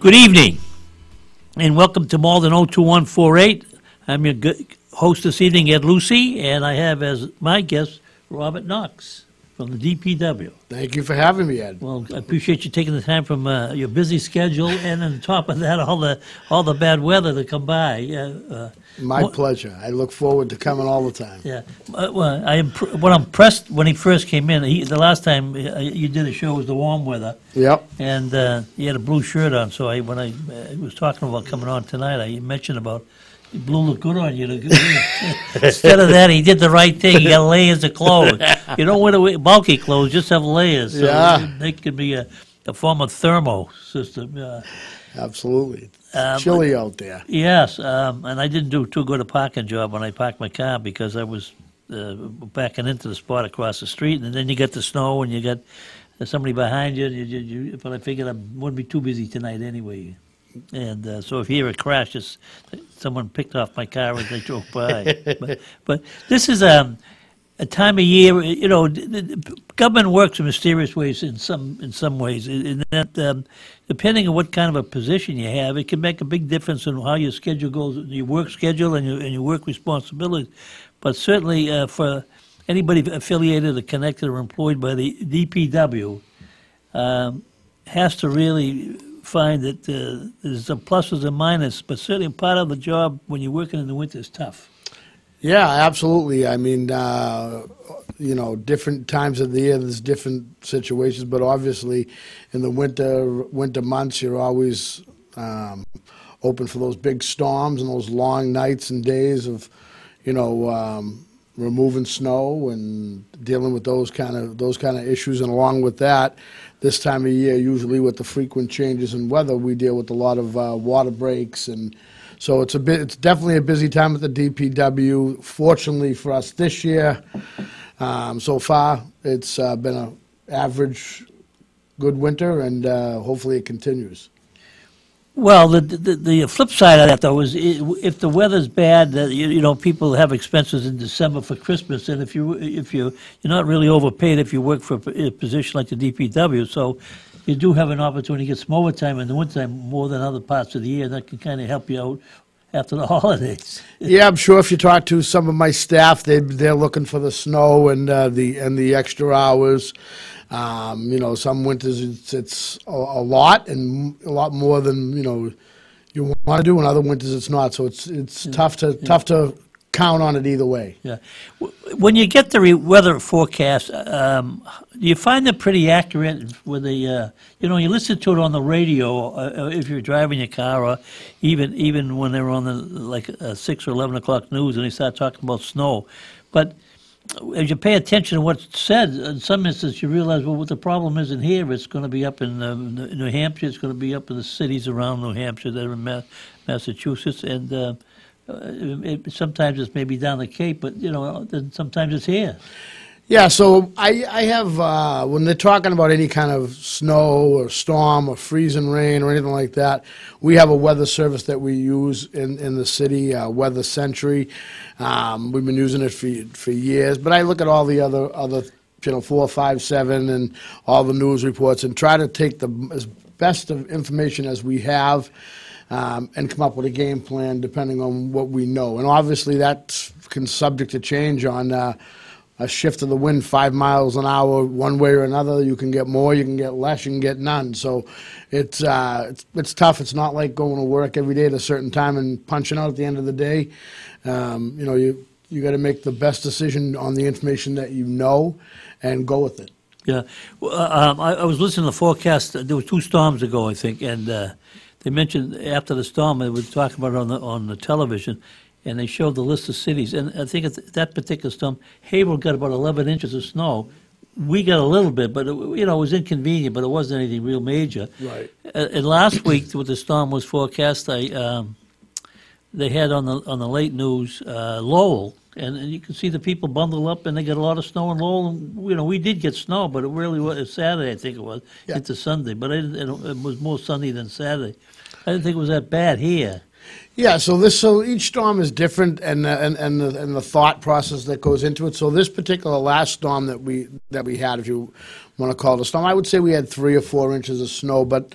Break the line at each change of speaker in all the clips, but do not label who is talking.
Good evening, and welcome to Malden 02148. I'm your gu- host this evening, Ed Lucy, and I have as my guest Robert Knox from the DPW.
Thank you for having me, Ed.
Well, I appreciate you taking the time from uh, your busy schedule, and on top of that, all the all the bad weather to come by. Uh, uh,
My
What-
pleasure. I look forward to coming all the time.
yeah, Uh, well, I what I'm impressed when he first came in. He, the last time uh, you did a show was the warm weather.
Yep.
And uh, he had a blue shirt on, so I, when I uh, was talking about coming on tonight, I mentioned about blue look good on you. Instead of that, he did the right thing. He got layers of clothes. You don't wear the bulky clothes; just have layers. So
Yeah.
they could be a, a form of thermo system. Uh,
Absolutely.
Um,
chilly out there.
yes, um, and I didn't do too good a parking job when I parked my car because I was uh, backing into the spot across the street, and then you get the snow and you got somebody behind you. And you, you, you but I figured I wouldn't be too busy tonight anyway. And uh, so if you hear a crash, it's someone picked off my car as they drove by. but, but this is um, a time of year, you know, government works in mysterious ways in some in some ways. In that, um, depending on what kind of a position you have, it can make a big difference in how your schedule goes, your work schedule and your and your work responsibilities. But certainly uh, for anybody affiliated or connected or employed by the DPW, um, has to really find that uh, there's a pluses and minuses, but certainly part of the job when you're working in the winter is tough.
Yeah, absolutely. I mean, uh, you know, different times of the year, there's different situations, but obviously, in the winter winter months, you're always um, open for those big storms and those long nights and days of, you know, um, removing snow and dealing with those kind of those kind of issues. And along with that, this time of year, usually with the frequent changes in weather, we deal with a lot of uh, water breaks and. So it's a bit. It's definitely a busy time at the DPW. Fortunately for us this year, um, so far it's uh, been a average, good winter, and uh, hopefully it continues.
Well, the, the the flip side of that though is if the weather's bad, you, you know people have expenses in December for Christmas, and if you if you you're not really overpaid if you work for a position like the DPW, so you do have an opportunity to get some overtime in the wintertime more than other parts of the year. That can kind of help you out after the holidays.
Yeah, I'm sure if you talk to some of my staff, they they're looking for the snow and uh, the and the extra hours. Um, you know, some winters it's, it's a, a lot and a lot more than you know you want to do, and other winters it's not. So it's it's tough to tough to count on it either way.
Yeah. When you get the re- weather forecast, um, do you find it pretty accurate with the, uh, you know, you listen to it on the radio uh, uh, if you're driving your car or even even when they're on the, like, uh, 6 or 11 o'clock news and they start talking about snow. But as you pay attention to what's said, in some instances you realize, well, what the problem isn't here. It's going to be up in uh, New Hampshire. It's going to be up in the cities around New Hampshire that are in Ma- Massachusetts. And uh, uh, it, sometimes it's maybe down the Cape, but, you know, sometimes it's here.
Yeah, so I, I have, uh, when they're talking about any kind of snow or storm or freezing rain or anything like that, we have a weather service that we use in, in the city, uh, WeatherSentry. Um, we've been using it for, for years, but I look at all the other, other, you know, four, five, seven, and all the news reports and try to take the as best of information as we have um, and come up with a game plan depending on what we know. And obviously that's can subject to change on uh, a shift of the wind five miles an hour one way or another. You can get more, you can get less, you can get none. So it's uh, it's, it's tough. It's not like going to work every day at a certain time and punching out at the end of the day. Um, you know, you you got to make the best decision on the information that you know, and go with it.
Yeah, uh, um, I, I was listening to the forecast. There were two storms ago, I think, and uh, they mentioned after the storm they were talking about it on the on the television, and they showed the list of cities. And I think at that particular storm, Haverhill got about 11 inches of snow. We got a little bit, but it, you know it was inconvenient, but it wasn't anything real major.
Right.
Uh, and last week, with the storm was forecast, I um, they had on the on the late news uh, Lowell, and, and you can see the people bundle up, and they got a lot of snow in Lowell. And, you know, we did get snow, but it really was Saturday, I think it was,
Yeah.
into Sunday. But it, it was more Sunday than Saturday. I didn't think it was that bad here.
Yeah, so this so each storm is different, and uh, and and the, and the thought process that goes into it. So this particular last storm that we that we had, if you want to call it a storm, I would say we had three or four inches of snow, but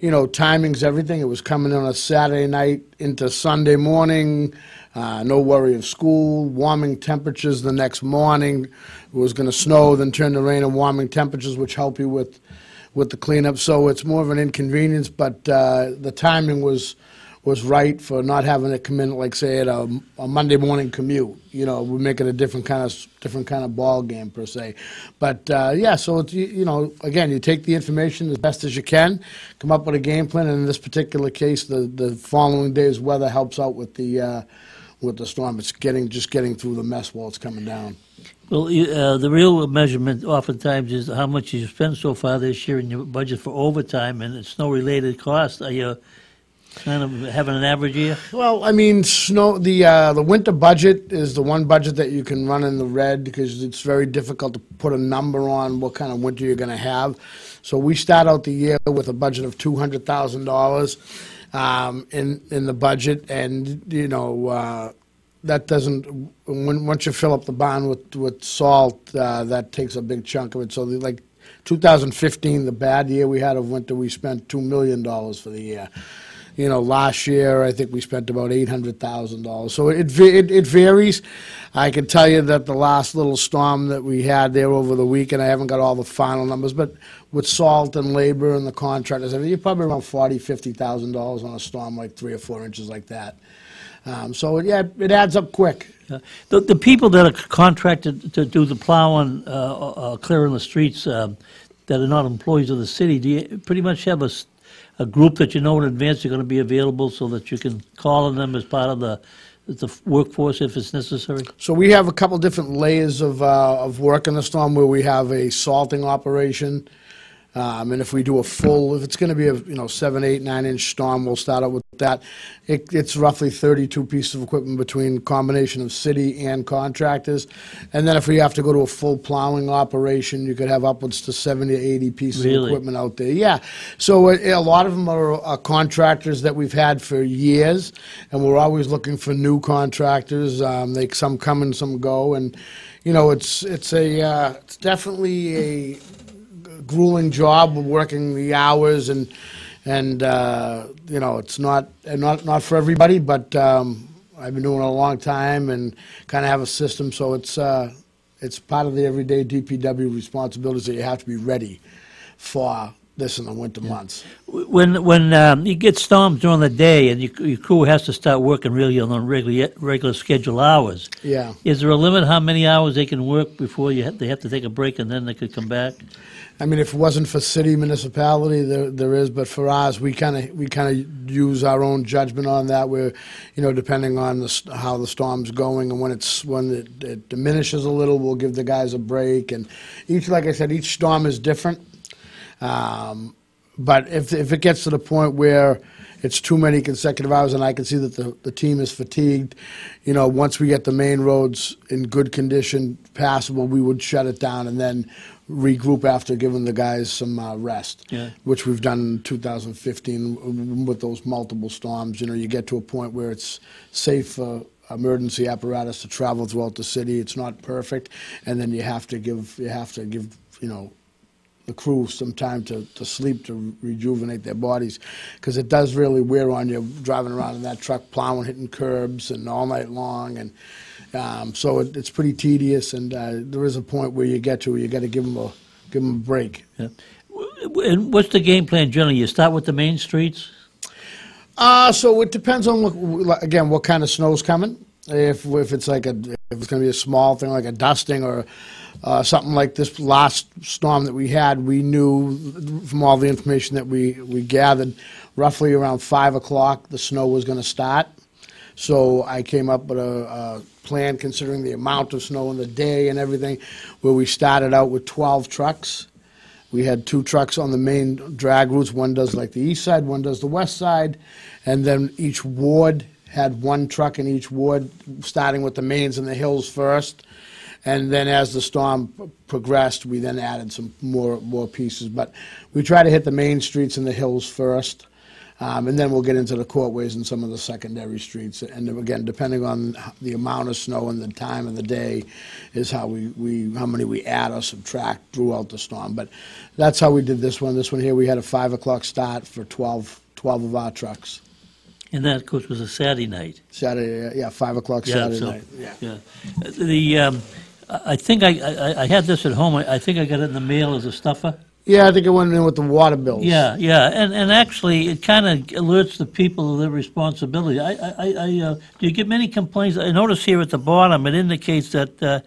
you know, timing's everything. It was coming in on a Saturday night into Sunday morning. Uh, no worry of school. Warming temperatures the next morning. It was going to snow, then turn to rain and warming temperatures, which help you with with the cleanup. So it's more of an inconvenience, but uh, the timing was was right for not having it come in like say at a, a Monday morning commute. You know, we make it a different kind of different kind of ball game per se. But uh, yeah, so it's, you, you know, again, you take the information as best as you can, come up with a game plan. And in this particular case, the the following day's weather helps out with the uh, with the storm. It's getting just getting through the mess while it's coming down.
Well, uh, the real measurement oftentimes is how much you spent so far this year in your budget for overtime and snow-related costs. Are you kind of having an average year?
Well, I mean, snow. The uh, the winter budget is the one budget that you can run in the red because it's very difficult to put a number on what kind of winter you're going to have. So we start out the year with a budget of two hundred thousand dollars um, in in the budget, and you know. Uh, that doesn't when once you fill up the barn with with salt, uh, that takes a big chunk of it. So the, like 2015, the bad year we had of winter, we spent two million dollars for the year. You know, last year I think we spent about eight hundred thousand dollars. So it, it it varies. I can tell you that the last little storm that we had there over the weekend, I haven't got all the final numbers, but with salt and labor and the contractors, I mean, you're probably around forty, fifty thousand dollars on a storm like three or four inches like that. Um, so yeah, it adds up quick.
Uh, The, the people that are contracted to do the plowing, uh, uh, clearing the streets, um, that are not employees of the city, do you pretty much have a, a group that you know in advance are going to be available so that you can call on them as part of the, the workforce if it's necessary?
So we have a couple different layers of, uh, of work in the storm where we have a salting operation. Um, and if we do a full, if it's going to be a you know seven, eight, nine inch storm, we'll start out with that. It, it's roughly 32 pieces of equipment between combination of city and contractors. And then if we have to go to a full plowing operation, you could have upwards to 70 to 80 pieces of equipment out there. Yeah. So a, a lot of them are, are contractors that we've had for years, and we're always looking for new contractors. Um, they some come and some go, and you know it's it's a uh, it's definitely a grueling job working the hours and and uh, you know it's not not not for everybody, but um, I've been doing it a long time and kind of have a system, so it's uh, it's part of the everyday DPW responsibilities that you have to be ready for this in the winter months.
When when um, you get storms during the day and your, your crew has to start working really on regular regular schedule hours,
Yeah.
is there a limit how many hours they can work before you have, they have to take a break and then they could come back?
I mean, if it wasn't for city municipality, there there is, but for ours, we kind of we kind of use our own judgment on that. Where, you know, depending on the, how the storm's going and when it's when it, it diminishes a little, we'll give the guys a break. And each, like I said, each storm is different. Um, but if if it gets to the point where it's too many consecutive hours, and I can see that the, the team is fatigued, you know, once we get the main roads in good condition, passable, we would shut it down and then regroup after giving the guys some uh, rest,
Yeah.
which we've done in 2015 with those multiple storms. You know, you get to a point where it's safe for emergency apparatus to travel throughout the city. It's not perfect, and then you have to give you have to give you know the crew some time to, to sleep to rejuvenate their bodies because it does really wear on you driving around in that truck plowing hitting curbs and all night long and um, so it, it's pretty tedious and uh, there is a point where you get to where you got to give them a give them a break
Yeah. And what's the game plan generally? You start with the main streets?
Uh, so it depends on what, again what kind of snow's coming. If if it's like a if it's going to be a small thing like a dusting or uh, something like this last storm that we had, we knew from all the information that we we gathered, roughly around five o'clock the snow was going to start. So I came up with a, a plan considering the amount of snow in the day and everything, where we started out with 12 trucks. We had two trucks on the main drag routes. One does like the east side, one does the west side, and then each ward had one truck in each ward, starting with the mains and the hills first. And then as the storm progressed, we then added some more more pieces. But we try to hit the main streets and the hills first. Um, and then we'll get into the courtways and some of the secondary streets. And again, depending on the amount of snow and the time of the day, is how we, we how many we add or subtract throughout the storm. But that's how we did this one. This one here, we had a five o'clock start for 12, 12 of our trucks.
And that, of course, was a Saturday night.
Saturday, yeah, five o'clock
Yeah,
Saturday
so-
night. Yeah.
Yeah. The, um, I I think I, I, I had this at home. I I think I got it in the mail as a stuffer.
Yeah, I think it went in with the water bills.
Yeah, yeah, and, and actually, it kind of alerts the people of their responsibility. I, I, I, I, uh, do you get many complaints? I notice here at the bottom, it indicates that uh,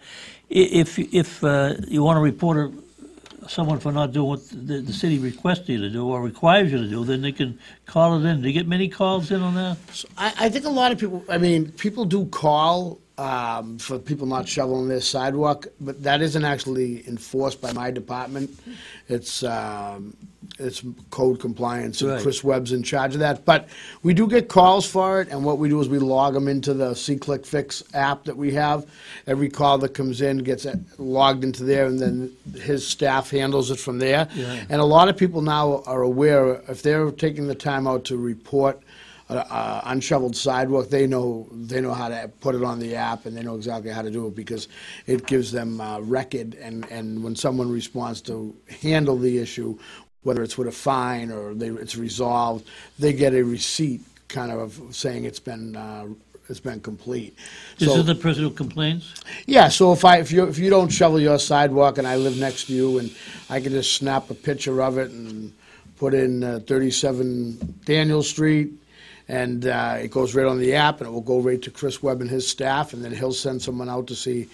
i- if, if uh, you want to report a, someone for not doing what the, the city requests you to do or requires you to do, then they can call it in. Do you get many calls in on that?
So I, I think a lot of people, I mean, people do call um, for people not shoveling their sidewalk, but that isn't actually enforced by my department. It's, um, it's code compliance, and
Right.
Chris Webb's in charge of that. But we do get calls for it, and what we do is we log them into the SeeClickFix app that we have. Every call that comes in gets uh, logged into there, and then his staff handles it from there.
Yeah.
And a lot of people now are aware, if they're taking the time out to report a, a unshoveled sidewalk, they know, they know how to put it on the app, and they know exactly how to do it, because it gives them uh record, and, and when someone responds to handle the issue, whether it's with a fine or they, it's resolved, they get a receipt kind of saying it's been, uh, it's been complete.
This
So-
is the person who complains?
yeah, so if I, if you, if you don't shovel your sidewalk and I live next to you and I can just snap a picture of it and put in uh, thirty-seven Daniel Street, and uh, it goes right on the app and it will go right to Chris Webb and his staff, and then he'll send someone out to see,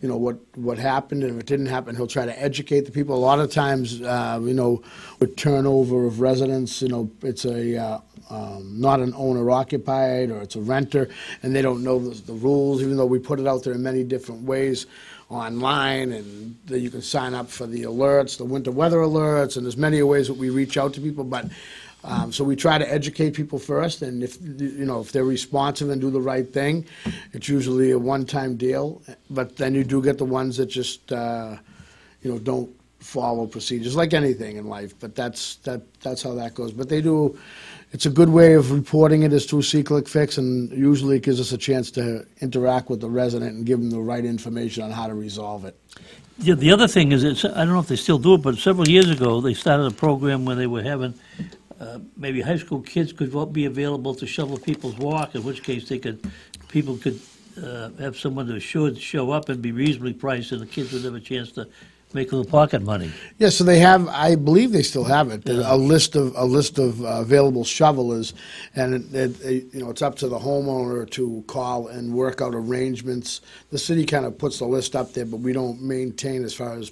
you know, what, what happened, and if it didn't happen, he'll try to educate the people. A lot of times, uh, you know, with turnover of residents, you know, it's a, uh, um, not an owner occupied, or it's a renter, and they don't know the, the rules, even though we put it out there in many different ways online, and that you can sign up for the alerts, the winter weather alerts, and there's many ways that we reach out to people, but, um, so we try to educate people first, and if, you know, if they're responsive and do the right thing, it's usually a one-time deal, but then you do get the ones that just, uh, you know, don't follow procedures, like anything in life, but that's, that, that's how that goes. But they do, it's a good way of reporting it is through SeeClickFix, and usually it gives us a chance to interact with the resident and give them the right information on how to resolve it.
The, the other thing is, I don't know if they still do it, but several years ago, they started a program where they were having, uh, maybe high school kids could be available to shovel people's walk, in which case they could, people could uh, have someone that should show up and be reasonably priced, and the kids would have a chance to make a little pocket money.
Yeah, so they have. I believe they still have it. A list of a list of uh, available shovelers, and it, it, it- you know it's up to the homeowner to call and work out arrangements. The city kind of puts the list up there, but we don't maintain as far as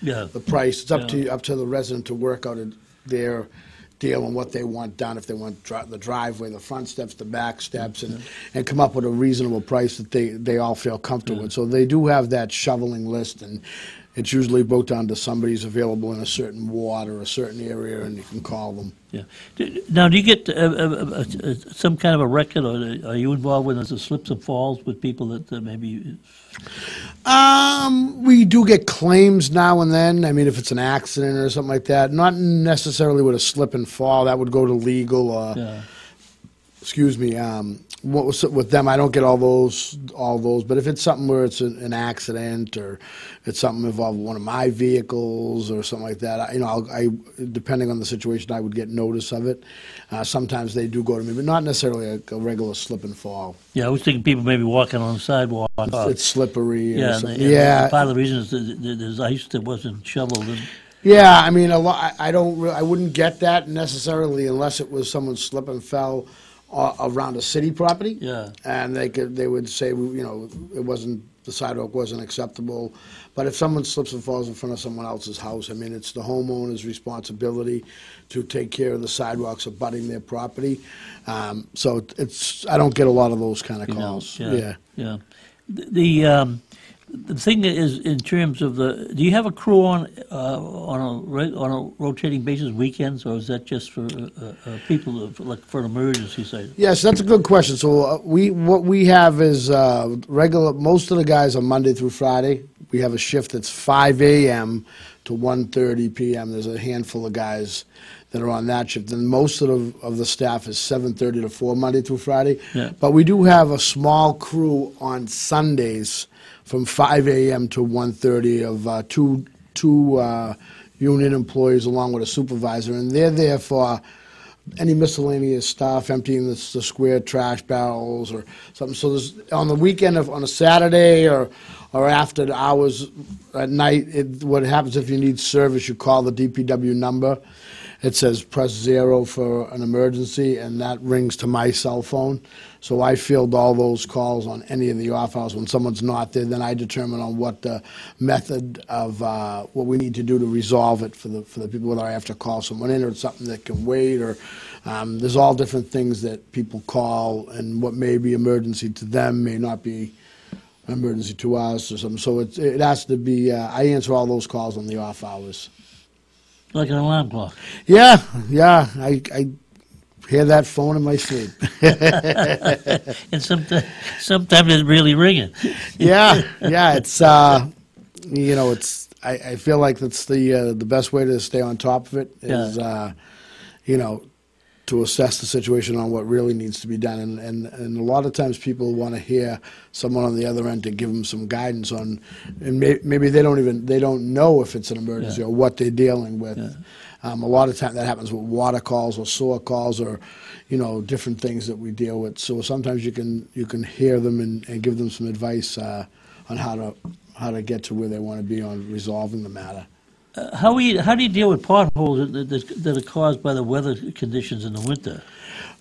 Yeah.
the price. It's up
Yeah.
to up to the resident to work out their deal and what they want done. If they want dri- the driveway, the front steps, the back steps, and, and come up with a reasonable price that they, they all feel comfortable with. So they do have that shoveling list, and it's usually booked onto to somebody's available in a certain ward or a certain area, and you can call them.
Yeah. Do- Now, do you get uh, uh, uh, uh, some kind of a record, or are you involved with the slips and falls with people that uh, maybe?
Um, we do get claims now and then. I mean, if it's an accident or something like that, not necessarily with a slip and fall. That would go to legal or.
Uh,
excuse me, um, what was with them, I don't get all those, all those, but if it's something where it's an, an accident or it's something involving one of my vehicles or something like that, I, you know, I'll, I, depending on the situation, I would get notice of it. Uh, sometimes they do go to me, but not necessarily a, a regular slip and fall.
Yeah, I was thinking people maybe walking on the sidewalk. or-
It's slippery.
Yeah, and and
yeah.
Part of the reason is that there's ice that wasn't shoveled. and-
Yeah, I mean, a lot. I I don't. I wouldn't get that necessarily unless it was someone slip and fell uh, around a city property.
Yeah.
and they could. They would say, you know, it wasn't the sidewalk wasn't acceptable. But if someone slips and falls in front of someone else's house, I mean, it's the homeowner's responsibility to take care of the sidewalks abutting their property. Um, so it's. I don't get a lot of those kind of calls.
Yeah, yeah. The- The, um, the thing is, in terms of the, do you have a crew on, uh, on a, on a rotating basis weekends, or is that just for, uh, uh, people, that- like, for an emergency site?
Yes, that's a good question. So uh, we what we have is uh, regular. Most of the guys are Monday through Friday. We have a shift that's 5 a.m. to 1:30 p.m. There's a handful of guys that are on that shift, and most of the, of the staff is 7:30 to 4 Monday through Friday.
Yeah.
But we do have a small crew on Sundays from 5 a.m. to 1:30 of uh, two two uh, union employees along with a supervisor, and they're there for any miscellaneous stuff, emptying the, the square trash barrels or something. So there's on the weekend, on a Saturday or or after the hours at night, it, what happens if you need service, you call the DPW number. It says press zero for an emergency, and that rings to my cell phone. So I field all those calls on any of the off hours. When someone's not there, then I determine on what the method of uh, what we need to do to resolve it for the for the people. Whether I have to call someone in or it's something that can wait, or um, there's all different things that people call, and what may be emergency to them may not be emergency to us or something. So it it has to be. Uh, I answer all those calls on the off hours.
Like an alarm clock?
Yeah, yeah. I, I hear that phone in my sleep.
And sometimes, sometimes it's really ringing.
yeah, yeah. It's uh, you know, it's. I, I feel like that's the uh, the best way to stay on top of it is,
Yeah.
uh, you know, to assess the situation on what really needs to be done, and and, and a lot of times people want to hear someone on the other end to give them some guidance on, and may, maybe they don't even they don't know if it's an emergency
Yeah.
or what they're dealing with.
Yeah.
Um, a lot of time that happens with water calls or sewer calls or, you know, different things that we deal with. So sometimes you can you can hear them and, and give them some advice uh, on how to how to get to where they want to be on resolving the matter.
Uh, How we, how do you deal with potholes that, that, that are caused by the weather conditions in the winter?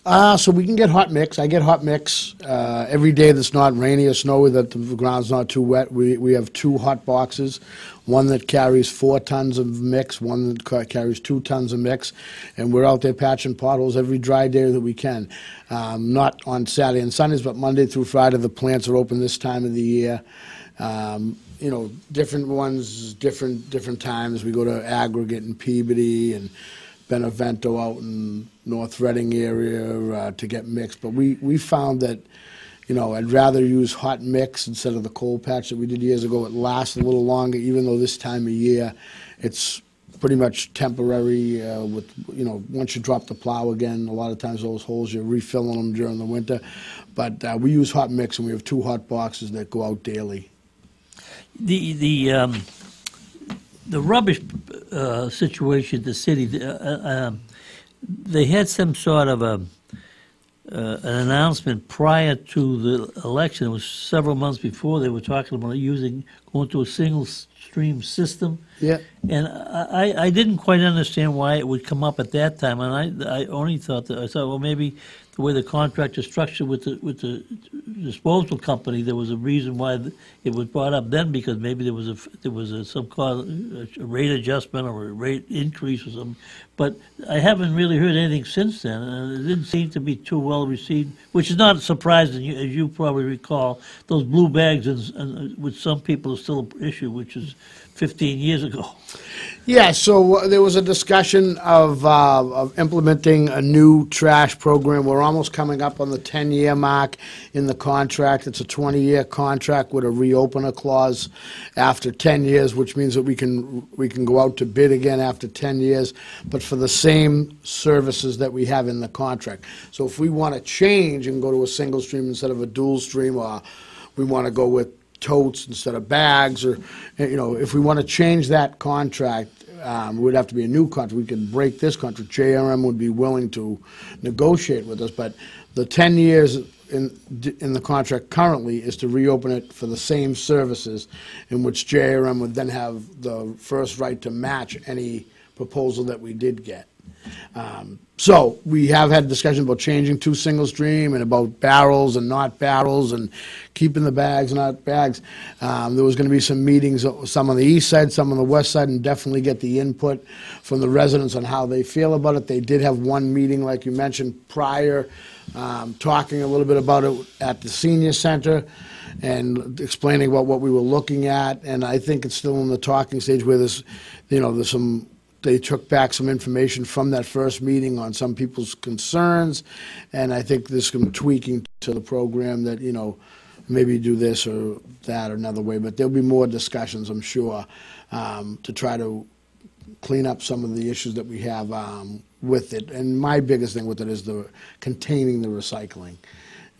Uh, so we can get hot mix. I get hot mix uh, every day that's not rainy or snowy, that the ground's not too wet. We, we have two hot boxes, one that carries four tons of mix, one that ca- carries two tons of mix, and we're out there patching potholes every dry day that we can. Um, not on Saturday and Sundays, but Monday through Friday. The plants are open this time of the year. Um, you know, different ones, different different times. We go to Aggregate and Peabody and Benevento out in North Reading area uh, to get mixed. But we, we found that, you know, I'd rather use hot mix instead of the cold patch that we did years ago. It lasts a little longer, even though this time of year it's pretty much temporary. Uh, with you know, once you drop the plow again, a lot of times those holes you're refilling them during the winter. But uh, we use hot mix, and we have two hot boxes that go out daily.
The, the, um, the rubbish, uh, situation at the city, the, uh, um, they had some sort of a, uh, an announcement prior to the election. It was several months before they were talking about using, going to a single stream system.
Yeah.
And I, I- didn't quite understand why it would come up at that time, and I, I only thought that, I thought, well, maybe the way the contract is structured with the, with the disposal company, there was a reason why it was brought up then, because maybe there was a, there was a, some cause, a rate adjustment or a rate increase or something. But I haven't really heard anything since then, and it didn't seem to be too well received, which is not surprising, as you probably recall, those blue bags, and, uh, with some people, are still an issue, which is 15 years ago.
Yeah, so uh, there was a discussion of, uh, of implementing a new trash program. We're almost coming up on the 10-year mark in the contract. It's a 20-year contract with a reopener clause after 10 years, which means that we can, we can go out to bid again after 10 years, but for the same services that we have in the contract. So if we want to change and go to a single stream instead of a dual stream, or we want to go with totes instead of bags, or, you know, if we want to change that contract, um, it would have to be a new contract. We could break this contract. JRM would be willing to negotiate with us, but the 10 years in, in the contract currently is to reopen it for the same services, in which JRM would then have the first right to match any proposal that we did get. Um, So we have had discussion about changing to single stream and about barrels and not barrels and keeping the bags, not bags. Um, There was going to be some meetings, uh, some on the east side, some on the west side, and definitely get the input from the residents on how they feel about it. They did have one meeting, like you mentioned, prior, um, talking a little bit about it at the senior center and explaining about what we were looking at. And I think it's still in the talking stage where there's, you know, there's some they took back some information from that first meeting on some people's concerns, and I think there's some tweaking to the program that, you know, maybe do this or that or another way, but there'll be more discussions, I'm sure, um, to try to clean up some of the issues that we have um, with it. And my biggest thing with it is the containing the recycling.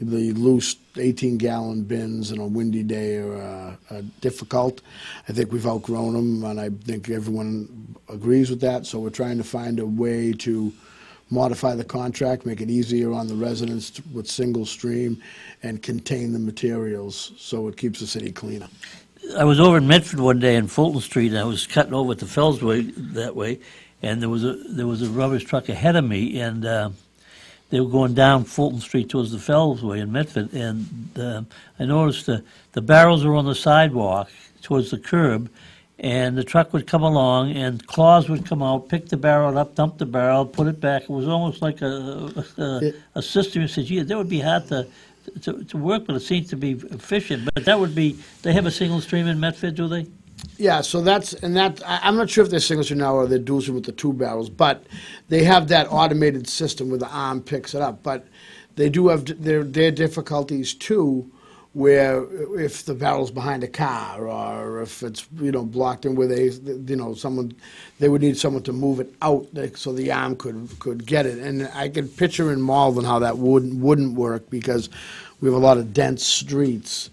The loose 18-gallon bins on a windy day are uh, uh, difficult. I think we've outgrown them, and I think everyone agrees with that. So we're trying to find a way to modify the contract, make it easier on the residents to- with single stream, and contain the materials so it keeps the city cleaner.
I was over in Medford one day in Fulton Street, and I was cutting over to Fellsway that way, and there was a there was a rubbish truck ahead of me, and uh, they were going down Fulton Street towards the Fells Way in Medford, and uh, I noticed the the barrels were on the sidewalk towards the curb, and the truck would come along, and claws would come out, pick the barrel up, dump the barrel, put it back. It was almost like a a, a system. You said, "Gee, that would be hard to." To, to work, but it seems to be efficient. But that would be, they have a single stream in Medford, do they?
Yeah, so that's, and that, I- I'm not sure if they're single stream now or they're dual stream with the two barrels, but they have that automated system where the arm picks it up. But they do have d- their, their difficulties too, where if the barrel's behind a car or if it's, you know, blocked in where they, you know, someone, they would need someone to move it out so the arm could, could get it. And I could picture in Malden how that wouldn't, wouldn't work because we have a lot of dense streets.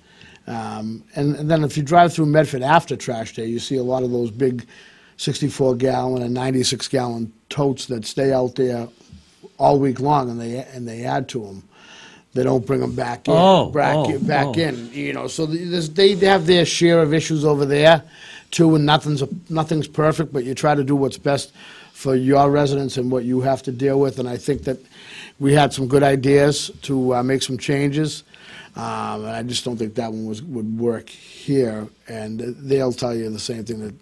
Um, and, and then if you drive through Medford after trash day, you see a lot of those big 64 gallon and 96 gallon totes that stay out there all week long, and they and they add to them. They don't bring them back in.
Oh,
back,
oh,
back
oh.
in. You know, so they have their share of issues over there, too. And nothing's nothing's perfect, but you try to do what's best for your residents and what you have to deal with. And I think that we had some good ideas to uh, make some changes. Um, and I just don't think that one was, would work here. And they'll tell you the same thing that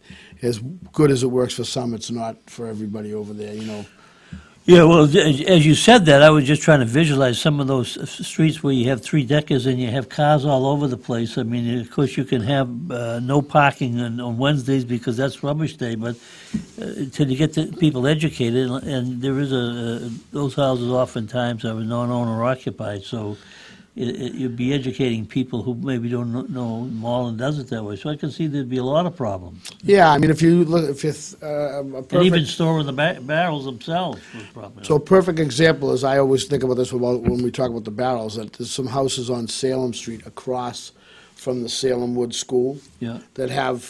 as good as it works for some, it's not for everybody over there. You know.
Yeah, well, as you said that, I was just trying to visualize some of those streets where you have three deckers and you have cars all over the place. I mean, of course, you can have uh, no parking on, on Wednesdays because that's rubbish day, but uh, till you get the people educated, and there is a, uh those houses oftentimes are non-owner occupied, so it, it, you'd be educating people who maybe don't kn- know Malden does it that way. So I can see there'd be a lot of problems.
Yeah, I mean, if you look, if it's uh, a
And even storing the ba- barrels themselves was probably.
So a perfect example is, I always think about this when we talk about the barrels, that there's some houses on Salem Street across from the Salemwood School
Yeah.
that have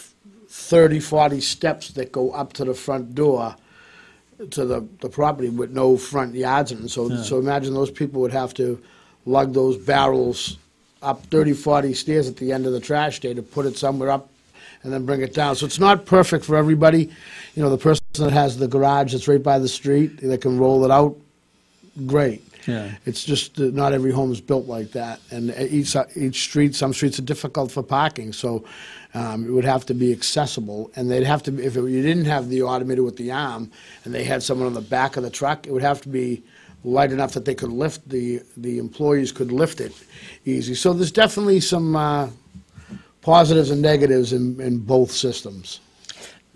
30, 40 steps that go up to the front door to the, the property with no front yards in it. So,
Yeah.
so imagine those people would have to lug those barrels up 30, 40 stairs at the end of the trash day to put it somewhere up and then bring it down. So it's not perfect for everybody. You know, the person that has the garage that's right by the street, that can roll it out, great.
Yeah.
It's just not every home is built like that, and each each street, some streets are difficult for parking, so um, it would have to be accessible, and they'd have to. If it, you didn't have the automated with the arm, and they had someone on the back of the truck, it would have to be light enough that they could lift the the employees could lift it easy. So there's definitely some uh, positives and negatives in, in both systems.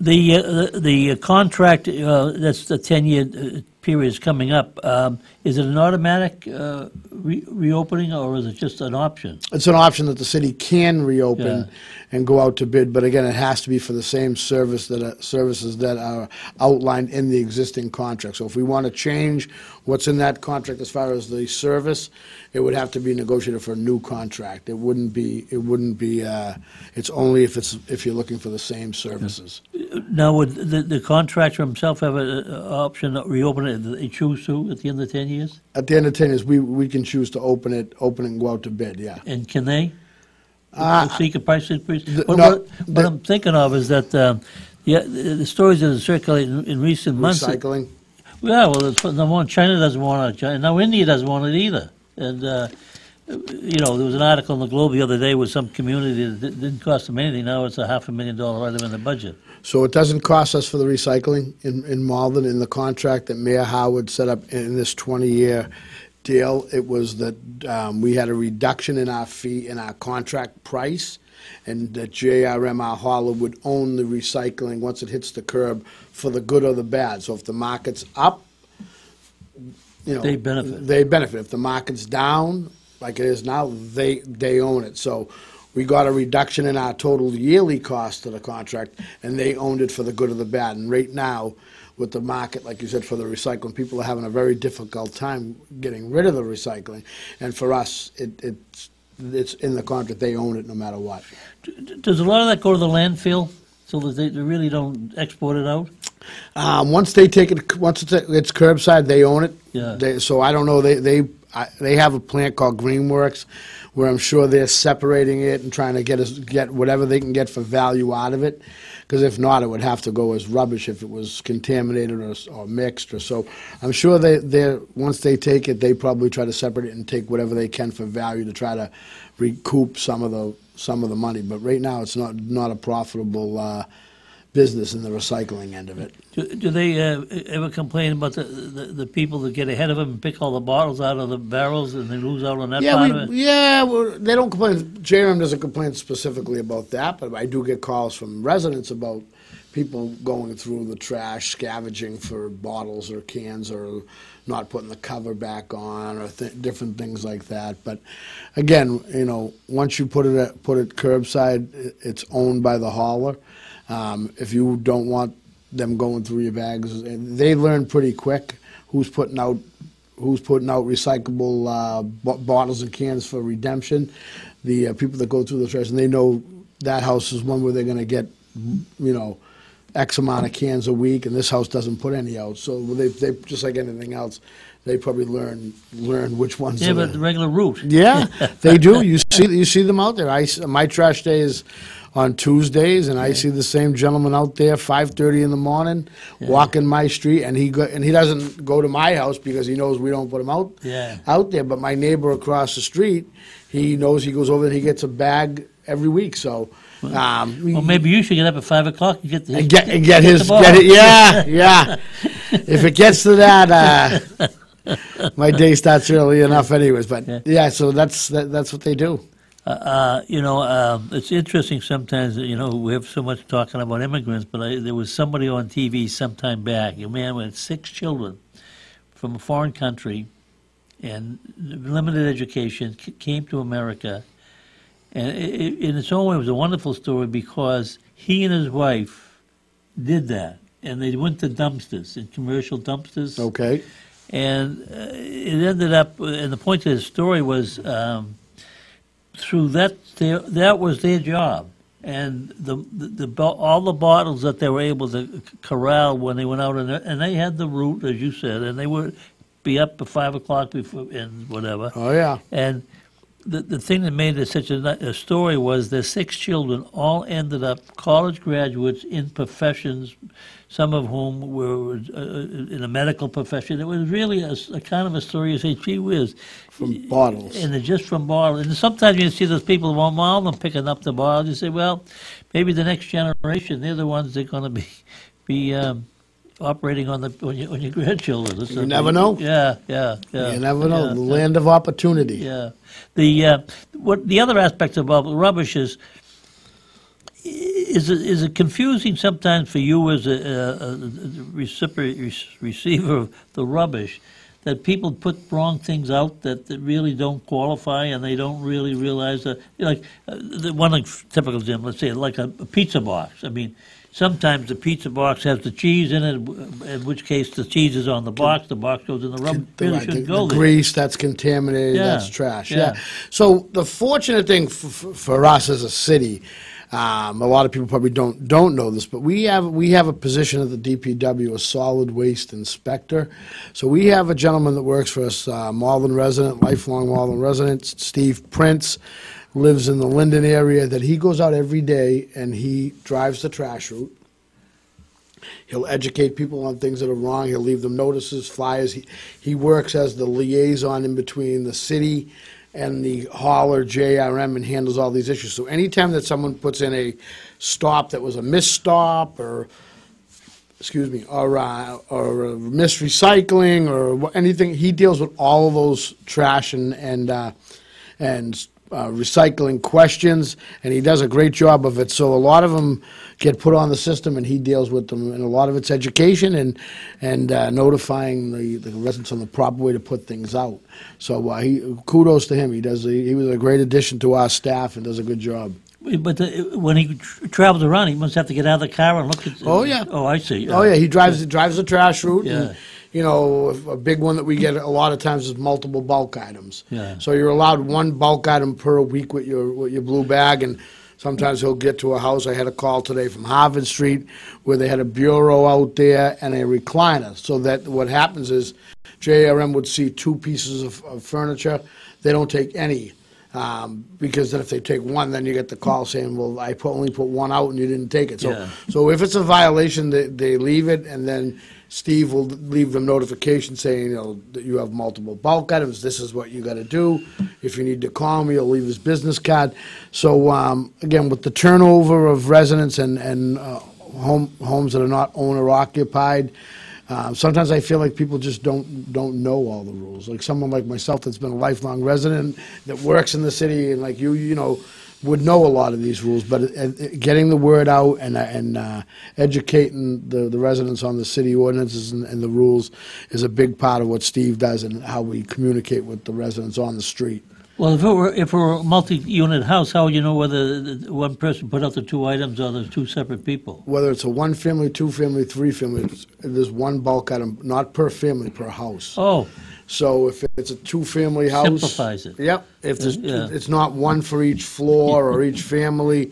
The, uh, the contract, uh, that's the 10-year uh, period is coming up. Um, Is it an automatic uh, re- reopening, or is it just an option?
It's an option that the city can reopen
Yeah.
and go out to bid, but again, it has to be for the same service that, are- services that are outlined in the existing contract. So if we want to change what's in that contract as far as the service, it would have to be negotiated for a new contract. It wouldn't be, it wouldn't be, uh, it's only if it's, if you're looking for the same services.
Now, would the the contractor himself have an option to reopen it they choose to at the end of 10 years?
At the end of ten years, we, we can choose to open it, open it and go out to bid, yeah.
And can they
Uh,
seek a price increase?
the-
What-
no,
What what I'm thinking of is that, um, yeah, the the stories that have circulated in- in recent months.
Recycling.
Yeah, well, number one, China doesn't want it, and now India doesn't want it either. And, uh, you know, there was an article in the Globe the other day with some community that didn't cost them anything, now it's a half a million dollar item in the budget.
So it doesn't cost us for the recycling in, in Malden, in the contract that Mayor Howard set up in this 20-year deal, it was that um, we had a reduction in our fee, in our contract price, and that JRM Hauling would own the recycling once it hits the curb for the good or the bad. So if the market's up, you know.
They benefit.
They benefit. If the market's down, like it is now, they, they own it. So we got a reduction in our total yearly cost of the contract, and they owned it for the good of the bad. And right now, with the market, like you said, for the recycling, people are having a very difficult time getting rid of the recycling. And for us, it, it's, it's in the contract, they own it no matter what.
Does a lot of that go to the landfill, so that they they really don't export it out?
Um, once they take it, once it's, it's curbside, they own it.
Yeah.
They, so I don't know. They they I, they have a plant called Greenworks, where I'm sure they're separating it and trying to get get whatever they can get for value out of it. Because if not, it would have to go as rubbish if it was contaminated or, or mixed or so. I'm sure they they once they take it, they probably try to separate it and take whatever they can for value to try to recoup some of the some of the money. But right now, it's not not a profitable. Uh, business in the recycling end of it.
Do, do they uh, ever complain about the, the, the people that get ahead of them and pick all the bottles out of the barrels and they lose out on that
Yeah,
part
we,
of it?
yeah, well, they don't complain. JRM doesn't complain specifically about that, but I do get calls from residents about people going through the trash, scavenging for bottles or cans, or not putting the cover back on, or th- different things like that. But again, you know, once you put it at, put it curbside, it's owned by the hauler. Um, if you don't want them going through your bags, and they learn pretty quick who's putting out who's putting out recyclable uh, bo- bottles and cans for redemption. The uh, people that go through the trash, and they know that house is one where they're going to get, you know, X amount of cans a week, and this house doesn't put any out. So they, they just like anything else, they probably learn learn which ones.
Yeah,
are
but
the-
regular route.
yeah, they do. You see, you see them out there. I my trash day is on Tuesdays, and I see the same gentleman out there five thirty in the morning, walking my street, and he go, and he doesn't go to my house because he knows we don't put him out
Yeah.
out there. But my neighbor across the street, he knows he goes over and he gets a bag every week. So. Um,
Well, maybe you should get up at five o'clock and get the
and get and get
the
his get it. Yeah, yeah. if it gets to that, uh, my day starts early enough, anyways. But
Yeah.
yeah, so that's that, that's what they do.
Uh, uh, you know, um, it's interesting sometimes. You know, we have so much talking about immigrants, but I, there was somebody on TV sometime back, a man with six children from a foreign country, and limited education, c- came to America, and it, in its own way, it was a wonderful story because he and his wife did that, and they went to dumpsters, in commercial dumpsters,
Okay.
and uh, it ended up. And the point of the story was um, through that their, that was their job, and the, the, the all the bottles that they were able to corral when they went out, and, and they had the route as you said, and they would be up at five o'clock before and whatever.
Oh yeah.
And the, the thing that made it such a, a story was their six children all ended up college graduates in professions, some of whom were uh, in a medical profession. It was really a, a kind of a story you say, gee whiz.
From bottles.
And they're just from bottles. And sometimes you see those people, all of them picking up the bottles. You say, well, maybe the next generation, they're the ones that are going to be, be um, operating on, the, on, your, on your grandchildren. That's
You never know.
Yeah, yeah, yeah.
you never know.
Yeah,
the
yeah.
land of opportunity.
Yeah, the uh, what the other aspect about rubbish is is it, is it confusing sometimes for you as a, a, a receiver of the rubbish that people put wrong things out that, that really don't qualify and they don't really realize that, you know, like uh, the one like typical example, let's say like a, a pizza box. I mean, sometimes the pizza box has the cheese in it, in which case the cheese is on the box, the box goes in the rubber.
The,
Really
right,
shouldn't
the
go there.
grease that's contaminated,
Yeah,
that's trash. Yeah.
yeah.
So the fortunate thing for us as a city, um, a lot of people probably don't don't know this, but we have we have a position at the DPW, a solid waste inspector. So we have a gentleman that works for us, uh, Malden resident, lifelong Malden resident, Steve Prince. Lives in the Linden area. That he goes out every day and he drives the trash route. He'll educate people on things that are wrong. He'll leave them notices, flyers. He, he works as the liaison in between the city and the hauler JRM and handles all these issues. So anytime that someone puts in a stop that was a misstop or excuse me, or uh, or uh, misrecycling or anything, he deals with all of those trash and and uh, and uh, recycling questions, and he does a great job of it. So a lot of them get put on the system, and he deals with them, and a lot of it's education and and uh, notifying the, the residents on the proper way to put things out. So uh, he kudos to him. He does. A, he was a great addition to our staff and does a good job.
But the, when he tr- travels around, he must have to get out of the car and look at.
Oh, yeah.
Oh, I see.
Oh yeah, he drives he drives the trash route.
Yeah.
And, you know, a big one that we get a lot of times is multiple bulk items.
Yeah.
So you're allowed one bulk item per week with your with your blue bag, and sometimes he'll get to a house. I had a call today from Harvard Street where they had a bureau out there and a recliner. So that what happens is, JRM would see two pieces of, of furniture. They don't take any. Um, because then if they take one, then you get the call saying, "Well, I put, only put one out and you didn't take it." So,
Yeah.
so if it's a violation, they, they leave it, and then Steve will leave them notification saying, you know, that you have multiple bulk items. This is what you got to do. If you need to call me, he'll leave his business card. So um, again, with the turnover of residents and and uh, home homes that are not owner occupied. Um, sometimes I feel like people just don't don't know all the rules. Like someone like myself that's been a lifelong resident that works in the city, and like you, you know, would know a lot of these rules. But uh, uh, getting the word out and uh, and uh, educating the, the residents on the city ordinances and, and the rules is a big part of what Steve does and how we communicate with the residents on the street.
Well, if it were if it were a multi-unit house, how would you know whether the- one person put out the two items or there's two separate people?
Whether it's a one family, two family, three family, it's- there's one bulk item, not per family, per house.
Oh,
So if it's a two-family house.
Simplifies it.
Yep. If there's,
Yeah.
it's not one for each floor or each family.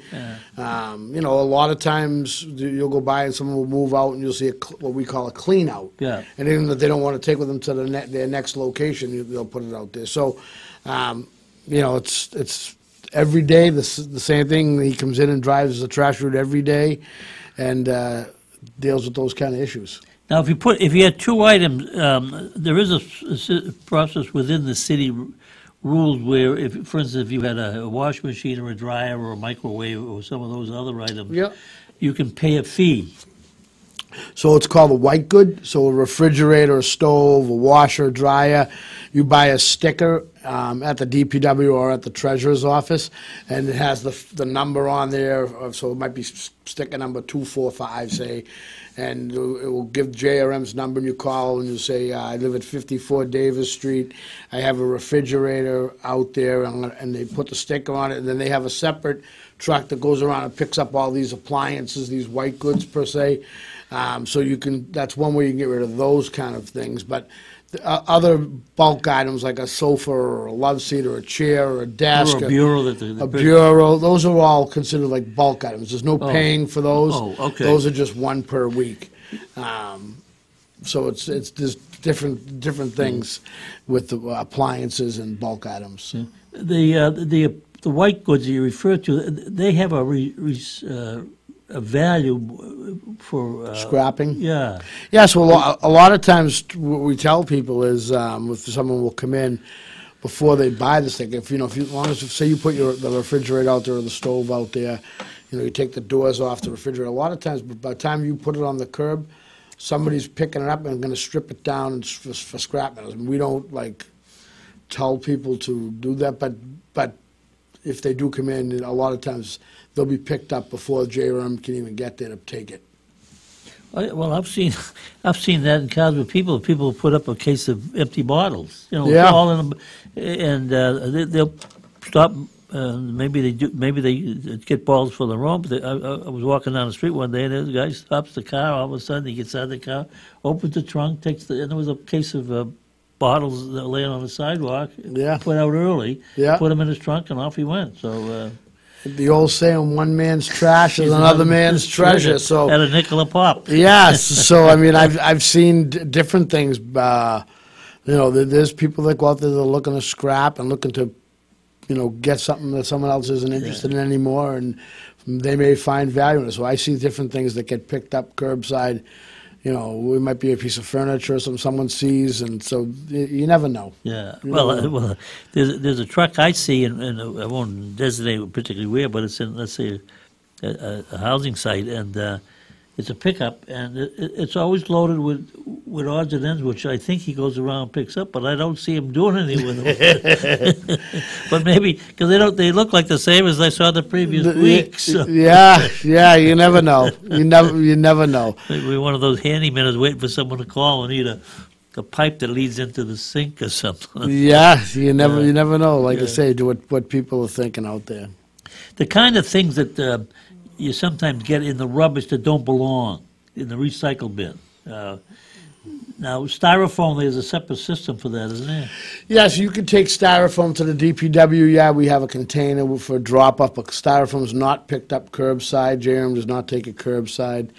Um, you know, a lot of times you'll go by and someone will move out and you'll see a, cl- what we call a clean out.
Yeah.
And even if they don't want to take with them to the ne- their next location, you- they'll put it out there. So, um, you know, it's, it's every day the, the same thing. He comes in and drives the trash route every day and, uh, deals with those kind of issues.
now if you put if you had two items, um, there is a process within the city r- rules where, if for instance, if you had a, a washing machine or a dryer or a microwave or some of those other items,
Yep.
you can pay a fee.
So it's called a white good. So a refrigerator, a stove, a washer, dryer. You buy a sticker um, at the DPW or at the treasurer's office, and it has the the number on there. of- So it might be sticker number two four five, say, and it will give JRM's number, and you call and you say, uh, I live at 54 Davis Street. I have a refrigerator out there, and, and they put the sticker on it, and then they have a separate truck that goes around and picks up all these appliances, these white goods per se. Um, so you can, that's one way you can get rid of those kind of things. But uh, other bulk items like a sofa or a love seat or a chair or a desk.
Or a bureau that the- the
a bureau, those are all considered like bulk items. There's no
Oh.
paying for those.
Oh, okay.
Those are just one per week. Um, so it's, it's, there's different, different things with the appliances and bulk items.
The uh, the the white goods that you refer to, they have a re, re, uh, a value for uh,
Scrapping?
Yeah.
Yes, well, a lot of times what we tell people is um, if someone will come in before they buy this thing, if you know, if you, as long as say you put your the refrigerator out there or the stove out there, you know, you take the doors off the refrigerator. A lot of times, by the time you put it on the curb, somebody's picking it up and going to strip it down for, for scrap metals. And we don't like tell people to do that, but but if they do come in, a lot of times they'll be picked up before JRM can even get there to take it.
Well, I've seen, I've seen that in cars with people. People put up a case of empty bottles, you know,
Yeah.
all in them, and uh, they, they'll stop. Uh, maybe they do. Maybe they get bottles for their own. But they, I, I was walking down the street one day, and the guy stops the car. All of a sudden, he gets out of the car, opens the trunk, takes the, and there was a case of uh, bottles that laying on the sidewalk.
Yeah.
Put out early.
Yeah.
Put them in his trunk, and off he went. So. Uh,
The old saying, one man's trash is another man's treasure, so.
at a nickel a pop.
Yes, so I mean, I've I've seen d- different things. Uh, you know, there's people that go out there that are looking to scrap and looking to, you know, get something that someone else isn't interested in anymore, and they may find value in it. So I see different things that get picked up curbside. You know, it might be a piece of furniture or something someone sees, and so you, never know.
Yeah,
You
well,
know.
uh, well, there's there's a truck I see, and, and I won't designate particularly where, but it's in let's say a, a, a housing site, and uh, it's a pickup, and it, it- it's always loaded with with odds and ends, which I think he goes around and picks up, but I don't see him doing anything with them. but maybe because they don't, they look like the same as I saw the previous
The-
week. So
Yeah, yeah, you never know. You never, you never know.
maybe one of those handymen is waiting for someone to call and need a. A pipe that leads into the sink or something.
Yeah, you never,
Yeah.
you never know. Like I say, what what people are thinking out there.
the kind of things that uh, you sometimes get in the rubbish that don't belong in the recycle bin. Uh, now, styrofoam, there's a separate system for that, isn't there?
Yes, you can take styrofoam to the DPW. Yeah, we have a container for drop off, but is not picked up curbside. JRM does not take it curbside.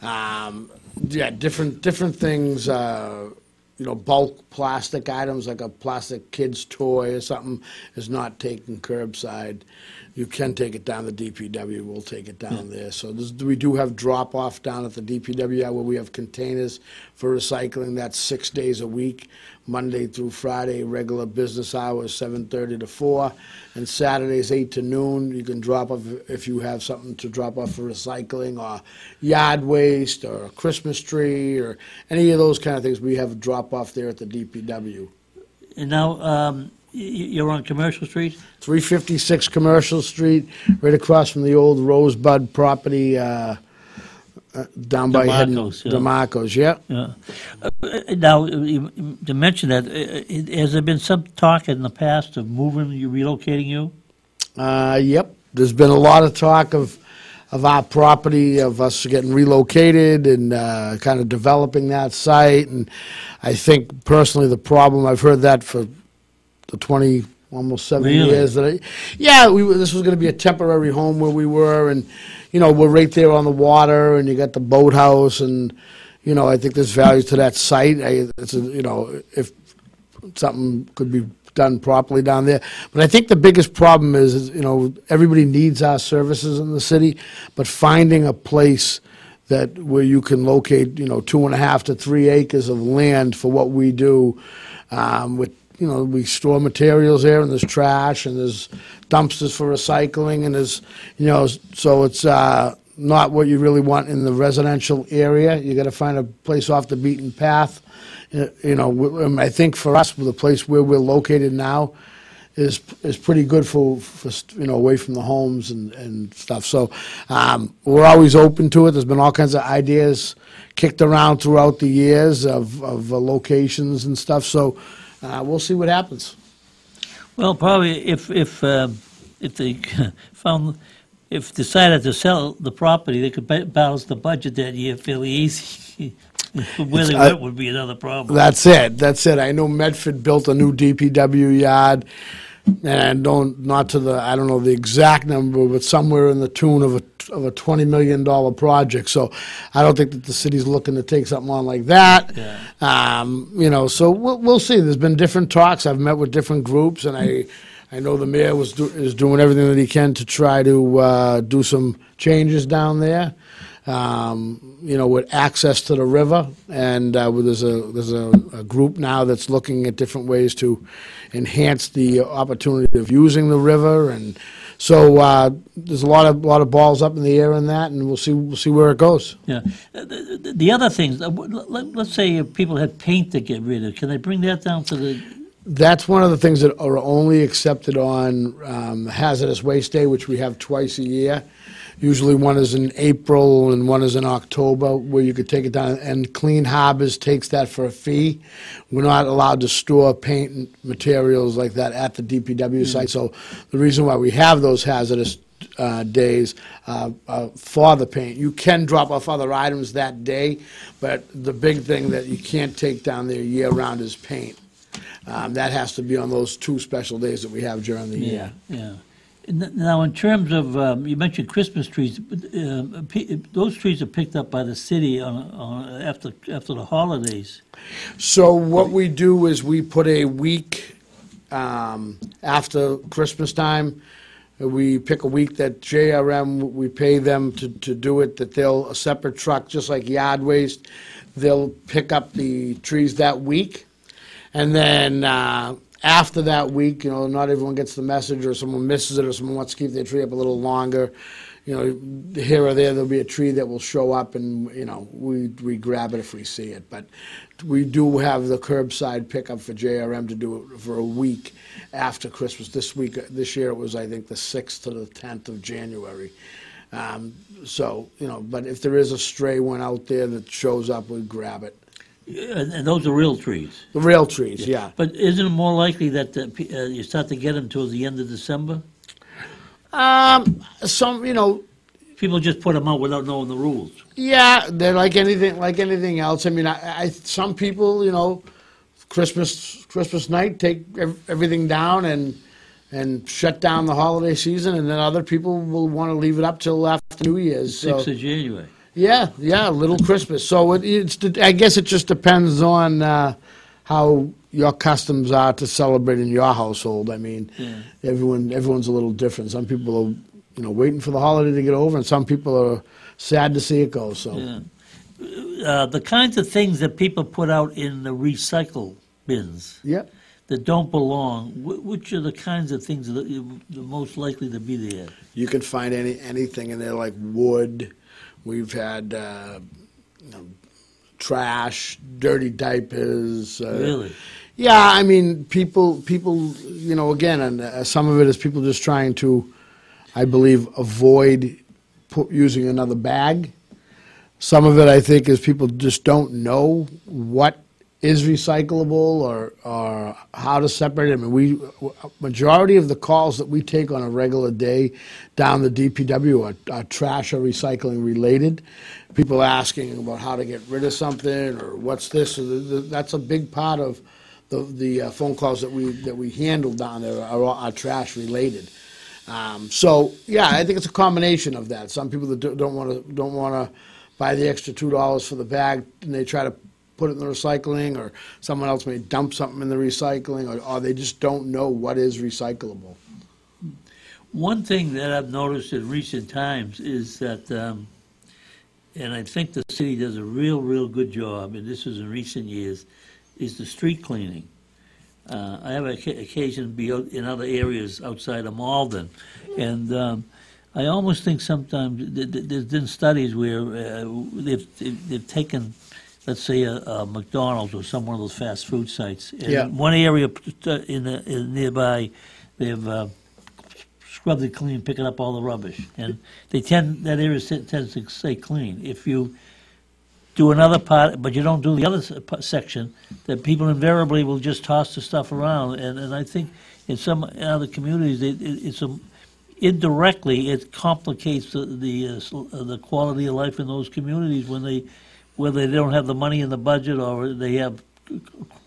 Um, yeah, different different things. Uh, you know, bulk plastic items like a plastic kid's toy or something is not taken curbside. You can take it down the DPW. We'll take it down there. So this, we do have drop off down at the DPW where we have containers for recycling. That's six days a week, Monday through Friday, regular business hours, 7:30 to 4, and Saturdays 8 to noon. You can drop off if you have something to drop off for recycling or yard waste or a Christmas tree or any of those kind of things. We have a drop off there at the DPW.
And now um, you're on Commercial Street?
356 Commercial Street, right across from the old Rosebud property uh, uh, down by Head-
DeMarco's, yeah.
DeMarco's, yeah.
Yeah. Uh, uh, now, you- to mention that, uh, has there been some talk in the past of moving you, relocating you?
Uh, yep. There's been a lot of talk of of our property, of us getting relocated and uh, kind of developing that site. And I think personally, the problem I've heard that for the 20, almost seven
Really?
years that I, yeah, we were, this was going to be a temporary home where we were, and you know we're right there on the water, and you got the boathouse, and you know I think there's value to that site. I, it's a, you know if something could be done properly down there. But I think the biggest problem is, is, you know, everybody needs our services in the city, but finding a place that where you can locate, you know, two and a half to three acres of land for what we do, um, with you know, we store materials there, and there's trash, and there's dumpsters for recycling, and there's, you know, so it's uh, not what you really want in the residential area. You got to find a place off the beaten path. You know, um, I think for us, the place where we're located now is is pretty good for, for you know away from the homes and, and stuff. So um, we're always open to it. There's been all kinds of ideas kicked around throughout the years of, of uh, locations and stuff. So uh, we'll see what happens.
Well, probably if if um, if they found if decided to sell the property, they could balance the budget that year fairly easy. Where they
uh,
would be another problem.
That's it. That's it. I know Medford built a new DPW yard, and don't not to the I don't know the exact number, but somewhere in the tune of a of a twenty million dollar project. So I don't think that the city's looking to take something on like that.
Yeah.
Um, you know, so we'll, we'll see. There's been different talks. I've met with different groups, and I. I know the mayor was do, is doing everything that he can to try to uh, do some changes down there um, you know, with access to the river, and uh, there's a there's a, a group now that's looking at different ways to enhance the opportunity of using the river, and so uh, there's a lot of lot of balls up in the air in that, and we'll see we'll see where it goes.
Yeah. Uh, The, the- the other things, uh, let, let's say if people had paint to get rid of, can they bring that down to the
That's one of the things that are only accepted on um, hazardous waste day, which we have twice a year. Usually one is in April and one is in October, where you could take it down. And Clean Harbors takes that for a fee. We're not allowed to store paint and materials like that at the DPW site. So the reason why we have those hazardous uh, days uh, uh, for the paint. You can drop off other items that day, but the big thing that you can't take down there year-round is paint. Um, That has to be on those two special days that we have during the year.
Yeah. Now, in terms of, um, you mentioned Christmas trees, uh, those trees are picked up by the city on, on, after, after the holidays.
So what we do is we put a week um, after Christmas time. We pick a week that JRM, we pay them to, to do it, that they'll, a separate truck, just like yard waste, they'll pick up the trees that week. And then uh, after that week, you know, not everyone gets the message, or someone misses it, or someone wants to keep their tree up a little longer. You know, here or there, there'll be a tree that will show up, and you know, we we grab it if we see it. But we do have the curbside pickup for JRM to do it for a week after Christmas. This week, this year, it was I think the sixth to the tenth of January. Um, so you know, but if there is a stray one out there that shows up, we grab it.
And, and those are real trees.
The real trees, yeah.
But isn't it more likely that uh, pe- uh, you start to get them towards the end of December?
Um, some, you know,
People just put them out without knowing the rules.
yeah, they're like anything, like anything else. I mean, I, I some people, you know, Christmas, Christmas night, take ev- everything down and and shut down the holiday season, and then other people will want to leave it up till after New Year's. So
of January.
Yeah, yeah, little Christmas. So it, it's, I guess it just depends on uh, how your customs are to celebrate in your household. I mean,
Yeah.
everyone everyone's a little different. Some people are, you know, waiting for the holiday to get over, and some people are sad to see it go. So
Yeah. Uh, the kinds of things that people put out in the recycle bins
yeah.
that don't belong, which are the kinds of things that the most likely to be there?
You can find any anything in there like wood. We've had uh, you know, trash, dirty diapers. Uh,
Really?
Yeah, I mean, people, people, you know, again, and uh, some of it is people just trying to, I believe, avoid pu- using another bag. Some of it, I think, is people just don't know what is recyclable or, or how to separate it. I mean, we majority of the calls that we take on a regular day down the DPW are, are trash or recycling related. People asking about how to get rid of something or what's this. That's a big part of the, the uh, phone calls that we that we handle down there are, are trash related. Um, so yeah, I think it's a combination of that. Some people that don't want to don't want to buy the extra two dollars for the bag, and they try to put it in the recycling, or someone else may dump something in the recycling, or, or they just don't know what is recyclable.
One thing that I've noticed in recent times is that, um, and I think the city does a real, real good job, and this is in recent years, is the street cleaning. Uh, I have a ca- occasion to be in other areas outside of Malden, and um, I almost think sometimes th- th- there's been studies where uh, they've, they've they've taken, let's say, a, a McDonald's or some one of those fast food sites, and
Yeah.
one area uh, in, the, in nearby, they've uh, scrubbed it clean, picking up all the rubbish, and they tend that area tends to stay clean. If you do another part, but you don't do the other section, that people invariably will just toss the stuff around. And, and I think in some other communities, it, it, it's a, indirectly it complicates the the, uh, the quality of life in those communities when they whether they don't have the money in the budget or they have you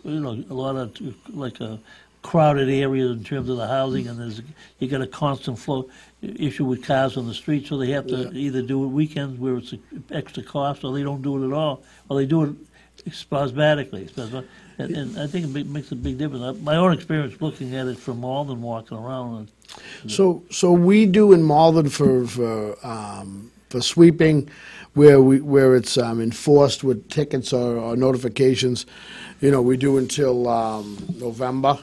know a lot of like a crowded areas in terms of the housing and there's you got a constant flow issue with cars on the street so they have to either do it weekends where it's extra cost or they don't do it at all. Or they do it spasmodically and, and I think it makes a big difference. Uh, my own experience looking at it from Malden walking around and
So, so we do in Malden for for um, for sweeping, where we where it's um, enforced with tickets or, or notifications. You know, we do until um, November,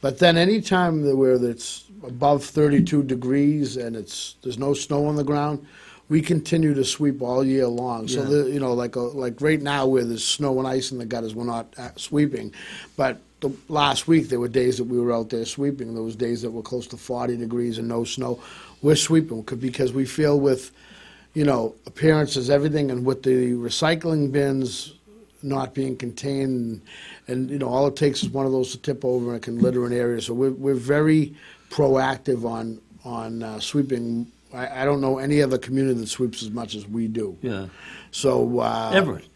but then anytime that where it's above 32 degrees and it's there's no snow on the ground, we continue to sweep all year long. So
Yeah.
the, you know, like a, like right now where there's snow and ice in the gutters, we're not uh, sweeping, but the last week, there were days that we were out there sweeping. There was days that were close to 40 degrees and no snow. We're sweeping because we feel with, you know, appearances, everything, and with the recycling bins not being contained, and, you know, all it takes is one of those to tip over and it can litter an area. So we're, we're very proactive on, on uh, sweeping. I, I don't know any other community that sweeps as much as we do.
Yeah.
So, uh,
Everett.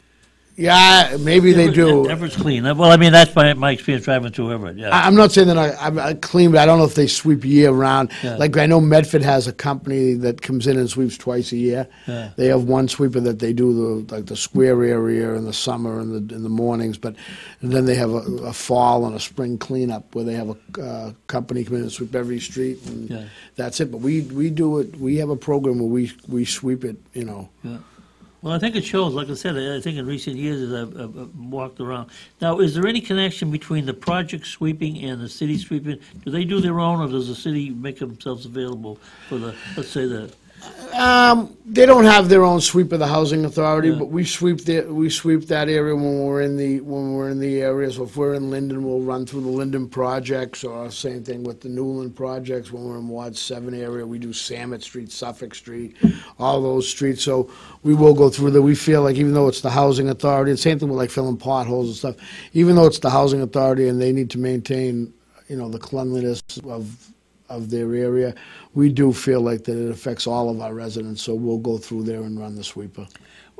Yeah, maybe they do.
Everett's clean. Well, I mean, that's my, my experience driving through Everett, yeah.
I- I'm not saying that I, I'm I clean, but I don't know if they sweep year round.
Yeah.
Like I know Medford has a company that comes in and sweeps twice a year.
Yeah.
They have one sweeper that they do the like the square area in the summer and the in the mornings, but then they have a, a fall and a spring cleanup where they have a uh, company come in and sweep every street and
Yeah.
that's it. But we we do it. We have a program where we we sweep it. You know.
Well, I think it shows, like I said, I think in recent years as I've, I've I've walked around. Now, is there any connection between the project sweeping and the city sweeping? Do they do their own, or does the city make themselves available for the, let's say, the,
Um, they don't have their own sweep of the housing authority, but we sweep the, we sweep that area when we're in the, when we're in the area. So if we're in Linden, we'll run through the Linden projects, or same thing with the Newland projects. When we're in Ward Seven area, we do Samet Street, Suffolk Street, all those streets. So we will go through that. We feel like even though it's the housing authority, and same thing with like filling potholes and stuff, even though it's the housing authority and they need to maintain, you know, the cleanliness of, of their area, we do feel like that it affects all of our residents, so we'll go through there and run the sweeper.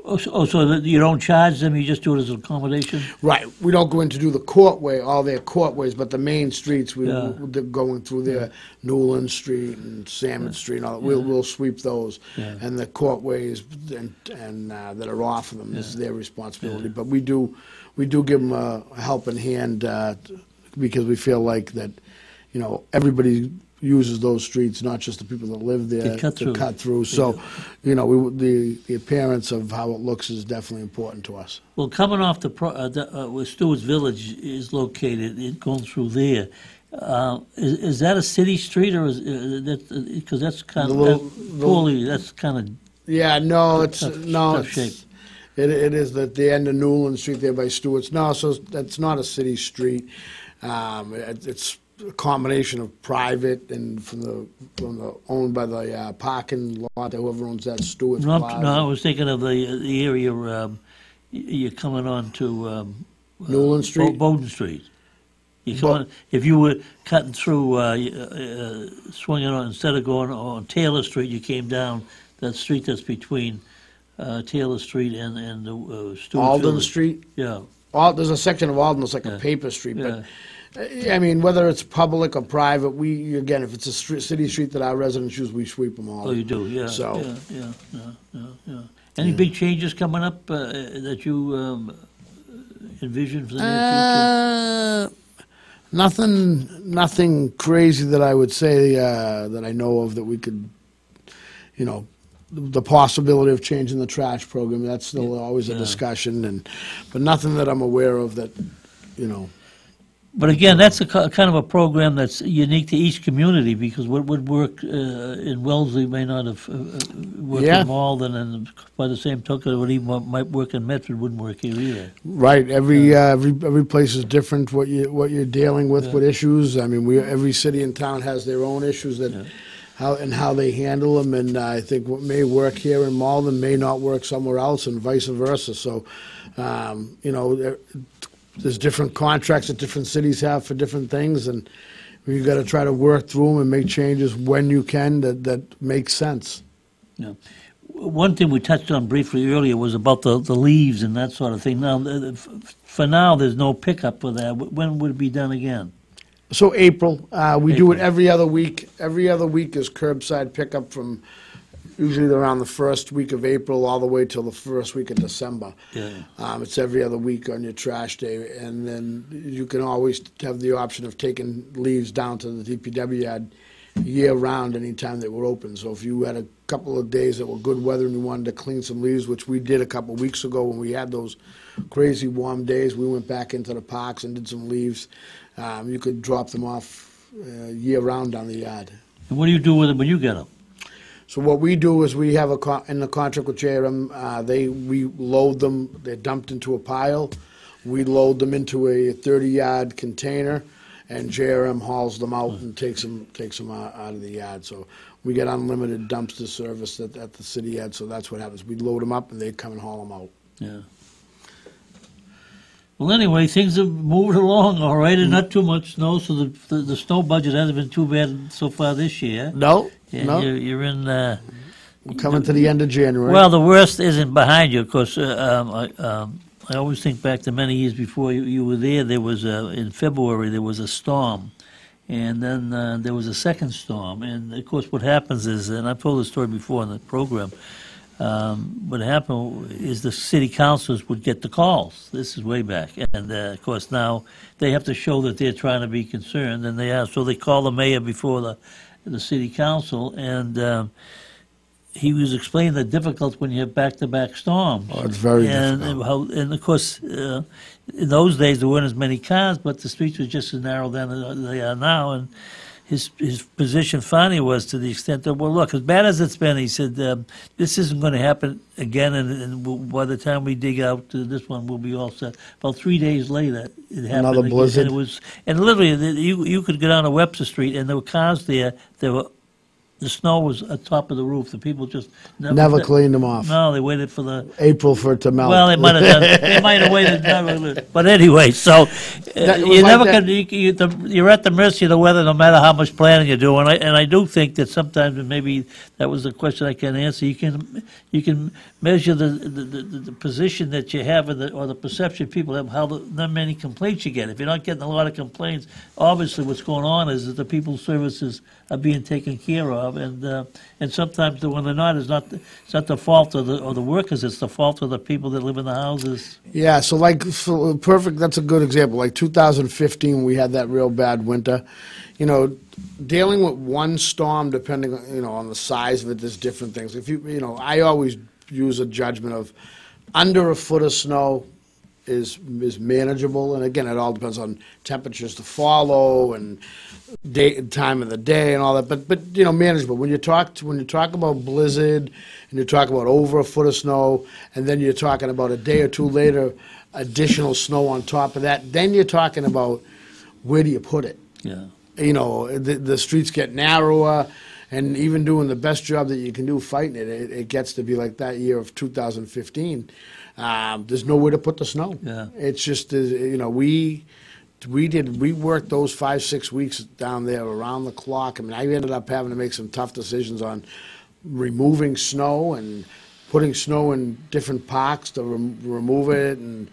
oh, so- oh, so that you don't charge them, you just do it as an accommodation?
Right, we don't go in to do the courtway, all their courtways, but the main streets, we,
Yeah.
they're going through there, Newland Street and Salmon Street, and all, we'll, we'll sweep those.
Yeah.
And the courtways and, and, uh, that are off of them is their responsibility, but we do, we do give them a helping hand, uh, because we feel like that, you know, everybody uses those streets, not just the people that live there.
To cut through.
cut through, so, you know, we, the, the appearance of how it looks is definitely important to us.
Well, coming off the, pro- uh, the, uh, where Stewart's Village is located, it going through there, uh, is, is that a city street or is, uh, that, because that's kind of,
little-
poorly, that's kind of,
Yeah, no, it's,
Tough-
no,
tough
it's,
shape.
it, it is at the end of Newland Street there by Stewart's. No, so that's not a city street. Um, it, it's a combination of private and from the, from the, owned by the, uh, parking lot, whoever owns that Stewart's
no, I'm- no, I was thinking of the, the area, um, y- you're coming on to, um. uh,
Newland
Bo-
Street?
Bowden Street. You come
Bo-
on, if you were cutting through, uh, y- uh, swinging on, instead of going on Taylor Street, you came down that street that's between, uh, Taylor Street and, and, uh, Stewart's
Alden
Village.
Street.
Yeah,
Al, there's a section of Alden that's like
Yeah.
a paper street, but, uh, I mean, whether it's public or private, we, again, if it's a str- city street that our residents use, we sweep them all.
oh, you do, yeah,
So-
yeah, yeah, yeah, yeah, yeah. Any big changes coming up, uh, that you, um, envision for the near future?
Uh, nothing, nothing crazy that I would say uh, that I know of that we could, you know, the possibility of changing the trash program. That's still always a
Yeah.
discussion, and but nothing that I'm aware of that, you know.
But again, that's a kind of a program that's unique to each community because what would work uh, in Wellesley may not have uh, uh, worked
Yeah.
in Malden, and by the same token, what even what might work in Medford wouldn't work here either.
Right. Every uh, every every place is different. What you what you're dealing with
Yeah.
with issues. I mean, we every city and town has their own issues that.
Yeah.
How, and how they handle them, and uh, I think what may work here in Malden may not work somewhere else, and vice versa. So, um, you know, there's different contracts that different cities have for different things, and you got to try to work through them and make changes when you can that that make sense. Yeah.
One thing we touched on briefly earlier was about the, the leaves and that sort of thing. Now, for now, there's no pickup for that. When would it be done again?
So April, uh, we do it every other week. Every other week is curbside pickup from usually around the first week of April all the way till the first week of December.
Yeah.
Um, it's every other week on your trash day, and then you can always have the option of taking leaves down to the DPW yard year round anytime that we're open. So if you had a couple of days that were good weather and you wanted to clean some leaves, which we did a couple of weeks ago when we had those crazy warm days, we went back into the parks and did some leaves. Um, you could drop them off uh, year round down the yard.
And what do you do with them when you get them?
So what we do is we have a, co- in the contract with JRM, uh, they, we load them, they're dumped into a pile. We load them into a 30-yard container, and JRM hauls them out and takes them, takes them out out of the yard. So we get unlimited dumpster service at, at the city yard, so that's what happens. We load them up, and they come and haul them out.
Yeah. Well, anyway, things have moved along all right, and not too much snow, so the, the, the snow budget hasn't been too bad so far this year.
No,
And
no,
you're, you're in, uh,
we're coming to the end of January.
well, the worst isn't behind you, because uh, um, I, um, I always think back to many years before you, you were there, there was, a, in February, there was a storm. And then uh, there was a second storm. And of course, what happens is, and I've told this story before in the program, um, what happened is the city councils would get the calls. This is way back, and uh, of course now they have to show that they're trying to be concerned, and they are. So they call the mayor before the the city council, and um, he was explaining the difficult when you have back-to-back storms.
Oh, it's very
and,
difficult.
How, and of course, uh, in those days there weren't as many cars, but the streets were just as narrow then as they are now, and his his position finally was to the extent that well, look, as bad as it's been, he said um, this isn't going to happen again, and, and we'll, by the time we dig out uh, this one, we'll be all set. About three days later, it happened.
Another
again. And it was, and literally, you you could go down to Webster Street, and there were cars there. There were. The snow was atop of the roof. The people just never,
Never cleaned them off.
No, they waited for the
April for it to melt.
well, they might have done. They might have waited. But anyway, so uh,
That- it was
you
like
never
that-
can. You, you, the, you're at the mercy of the weather, no matter how much planning you do. And I and I do think that sometimes and maybe that was a question I can answer. You can you can measure the the, the, the position that you have, or the, or the perception people have, how the, many complaints you get. If you're not getting a lot of complaints, obviously what's going on is that the people's services are being taken care of, and uh, and sometimes when they're not, it's not the, it's not the fault of the of the workers. It's the fault of the people that live in the houses.
Yeah, so like so perfect. That's a good example. Like 2015, we had that real bad winter. You know, dealing with one storm, depending you know on the size of it, there's different things. If you you know, I always use a judgment of under a foot of snow is is manageable, and again, it all depends on temperatures to follow and day time of the day and all that. But but you know, manageable. When you talk to, when you talk about blizzard and you talk about over a foot of snow, and then you're talking about a day or two later additional snow on top of that, then you're talking about where do you put it?
Yeah.
you know, the, the streets get narrower, and even doing the best job that you can do fighting it, it, it gets to be like that year of 2015. Um, there's nowhere to put the snow.
Yeah.
It's just, uh, you know, we we did we worked those five six weeks down there around the clock. I mean, I ended up having to make some tough decisions on removing snow and putting snow in different parks to rem- remove it and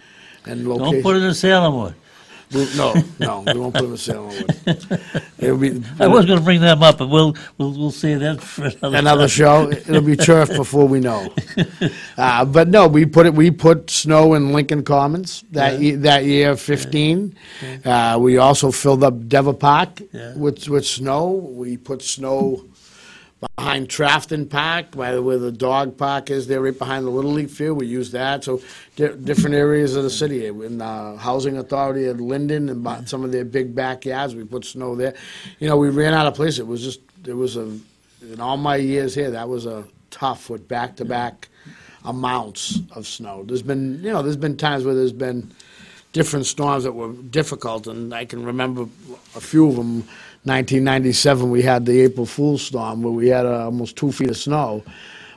and
Don't put it in Salemwood.
We- No, no, we won't put them in Salem. It'll be
I was going to bring them up, but we'll we'll we'll say that for another.
another show. It'll be turf before we know. Uh, but no, we put it. We put snow in Lincoln Commons that
Yeah.
ye- that year, fifteen. Uh, we also filled up Devir Park
Yeah.
with with snow. We put snow behind Trafton Park, by where the dog park is there, right behind the Little League field. We use that. So di- different areas of the city. Eh, in the housing authority of Linden and some of their big backyards, we put snow there. You know, we ran out of place. It was just it was a in all my years here, that was a tough with back to back amounts of snow. There's been you know there's been times where there's been different storms that were difficult, and I can remember a few of them. 1997, we had the April Fool's storm where we had uh, almost two feet of snow.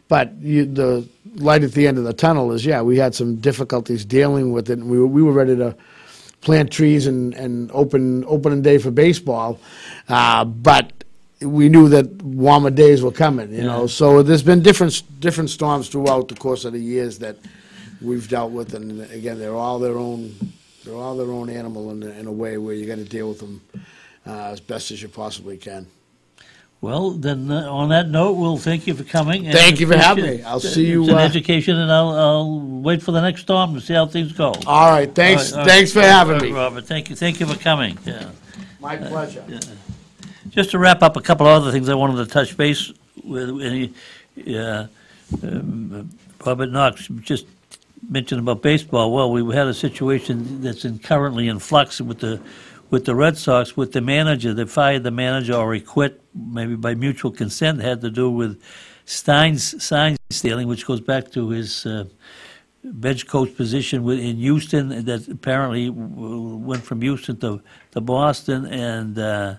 But you, the light at the end of the tunnel is, yeah, we had some difficulties dealing with it, and we were, we were ready to plant trees and, and open opening day for baseball, uh, but we knew that warmer days were coming. You know, so there's been different different storms throughout the course of the years that we've dealt with, and again, they're all their own they're all their own animal in, a- in a way where you got to deal with them uh, as best as you possibly can.
Well, then uh, on that note, we'll thank you for coming. and
Thank you for having me. I'll see you,
It's an
uh,
education, and I'll I'll wait for the next storm to see how things go.
All right, thanks
All right, all
thanks for having
all right,
me.
Robert, thank you, thank you for coming. Yeah.
My pleasure.
Just to wrap up, a couple of other things I wanted to touch base with. with, uh, um, Robert Knox just mentioned about baseball. Well, we had a situation that's in, currently in flux with the with the Red Sox, with the manager. They fired the manager or he quit, maybe by mutual consent. Had to do with Stein's sign stealing, which goes back to his uh, bench coach position in Houston that apparently went from Houston to, to Boston, and uh,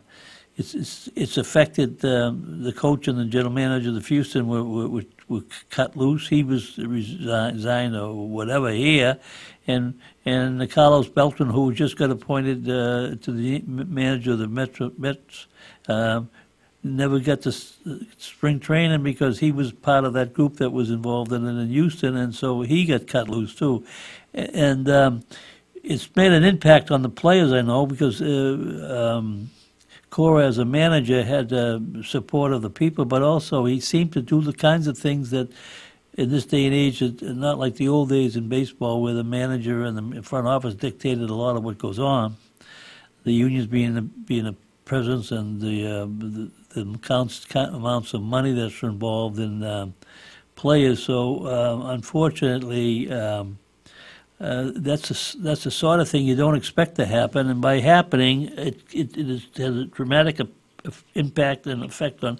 it's, it's it's affected um, the coach and the general manager of the Houston were, were, were, cut loose. He was resigned or whatever here, and and Carlos Beltran, who just got appointed uh, to the manager of the Metro Mets. Um, never got to spring training because he was part of that group that was involved in it in Houston, and so he got cut loose too. And um, it's made an impact on the players, I know, because uh, um, Cora, as a manager, had uh, support of the people, but also he seemed to do the kinds of things that. In this day and age, not like the old days in baseball where the manager and the front office dictated a lot of what goes on. The unions being the, being a presence and the, uh, the, the counts, count amounts of money that's involved in um, players. So uh, unfortunately, um, uh, that's a, that's the sort of thing you don't expect to happen, and by happening, it it, it is, has a dramatic impact and effect on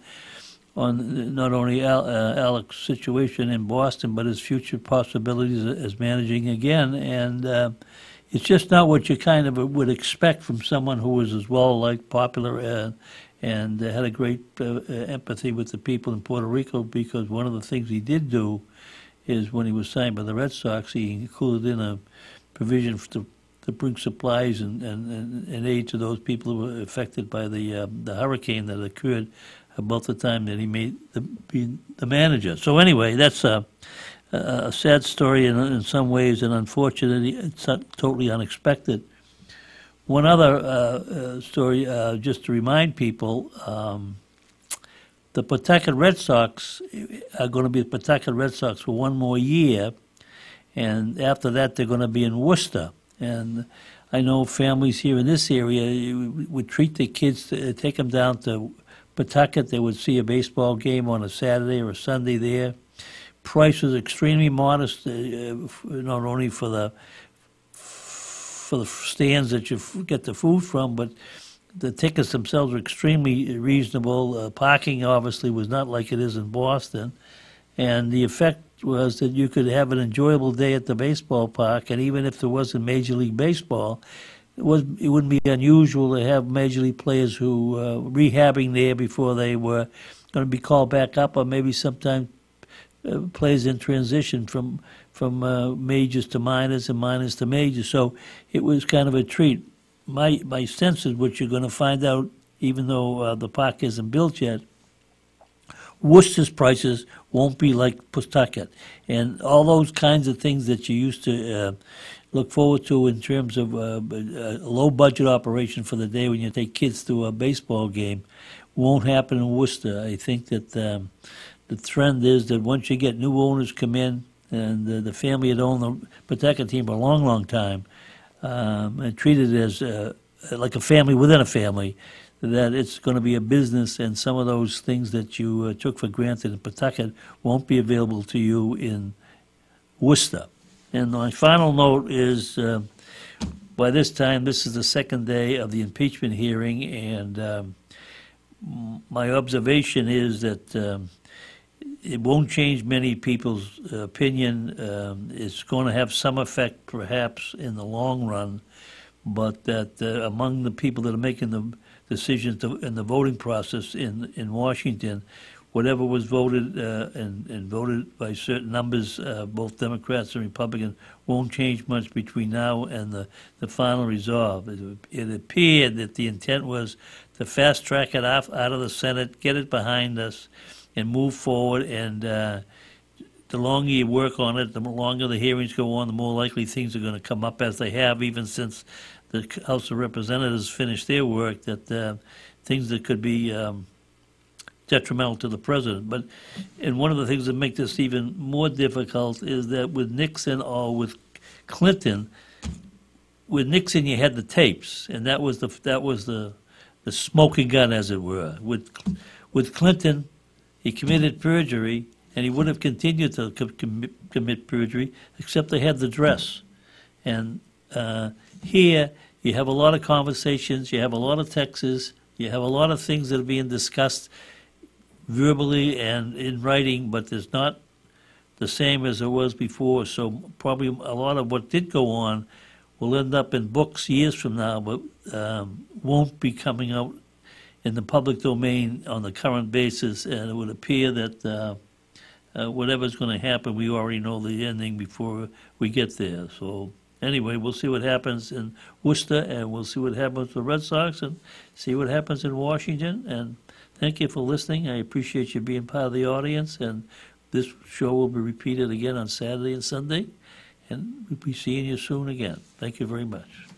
on not only Al, uh, Alex's situation in Boston, but his future possibilities as managing again. And uh, it's just not what you kind of would expect from someone who was as well liked, popular, uh, and had a great uh, uh, empathy with the people in Puerto Rico. Because one of the things he did do is when he was signed by the Red Sox, he included in a provision to, to bring supplies and, and, and, aid to those people who were affected by the uh, the hurricane that occurred about the time that he made the the manager. So anyway, that's a a a sad story in, in some ways, and unfortunately, it's not totally unexpected. One other uh, uh, story, uh, just to remind people, um, the Pawtucket Red Sox are going to be the Pawtucket Red Sox for one more year, and after that, they're going to be in Worcester. And I know families here in this area would treat their kids, to, take them down to Pawtucket. They would see a baseball game on a Saturday or a Sunday there. Price was extremely modest, uh, not only for the for the stands that you get the food from, but the tickets themselves were extremely reasonable. Uh, parking obviously was not like it is in Boston, and the effect was that you could have an enjoyable day at the baseball park, and even if there wasn't Major League Baseball, it was it wouldn't be unusual to have major league players who uh, rehabbing there before they were going to be called back up, or maybe sometime uh, players in transition from from uh, majors to minors and minors to majors. So it was kind of a treat. My my sense is what you're going to find out, even though uh, the park isn't built yet. Worcester's prices won't be like Pawtucket, and all those kinds of things that you used to uh, look forward to in terms of uh, a low budget operation for the day when you take kids to a baseball game won't happen in Worcester. I think that um, the trend is that once you get new owners come in, and uh, the family had owned the Pawtucket team for a long, long time, um, and treated it as uh, like a family within a family, that it's going to be a business, and some of those things that you uh, took for granted in Pawtucket won't be available to you in Worcester. And my final note is, uh, by this time, this is the second day of the impeachment hearing, and um, my observation is that um, it won't change many people's uh, opinion. Um, it's going to have some effect, perhaps, in the long run, but that uh, among the people that are making the decisions to, in the voting process in in Washington, whatever was voted uh, and, and voted by certain numbers, uh, both Democrats and Republicans, won't change much between now and the, the final resolve. It, it appeared that the intent was to fast track it off out of the Senate, get it behind us, and move forward. And uh, the longer you work on it, the longer the hearings go on, the more likely things are going to come up, as they have even since the House of Representatives finished their work. That uh, things that could be um, detrimental to the president. But and one of the things that make this even more difficult is that with Nixon or with Clinton, with Nixon you had the tapes, and that was the that was the the smoking gun, as it were. With with Clinton, he committed perjury, and he would have continued to co- commit, commit perjury, except they had the dress. And uh, here, you have a lot of conversations, you have a lot of texts, you have a lot of things that are being discussed verbally and in writing, but there's not the same as it was before. So probably a lot of what did go on will end up in books years from now, but um, won't be coming out in the public domain on the current basis. And it would appear that uh, uh, whatever's going to happen, we already know the ending before we get there. So anyway, we'll see what happens in Worcester, and we'll see what happens with the Red Sox, and see what happens in Washington. And thank you for listening. I appreciate you being part of the audience. And this show will be repeated again on Saturday and Sunday. And we'll be seeing you soon again. Thank you very much.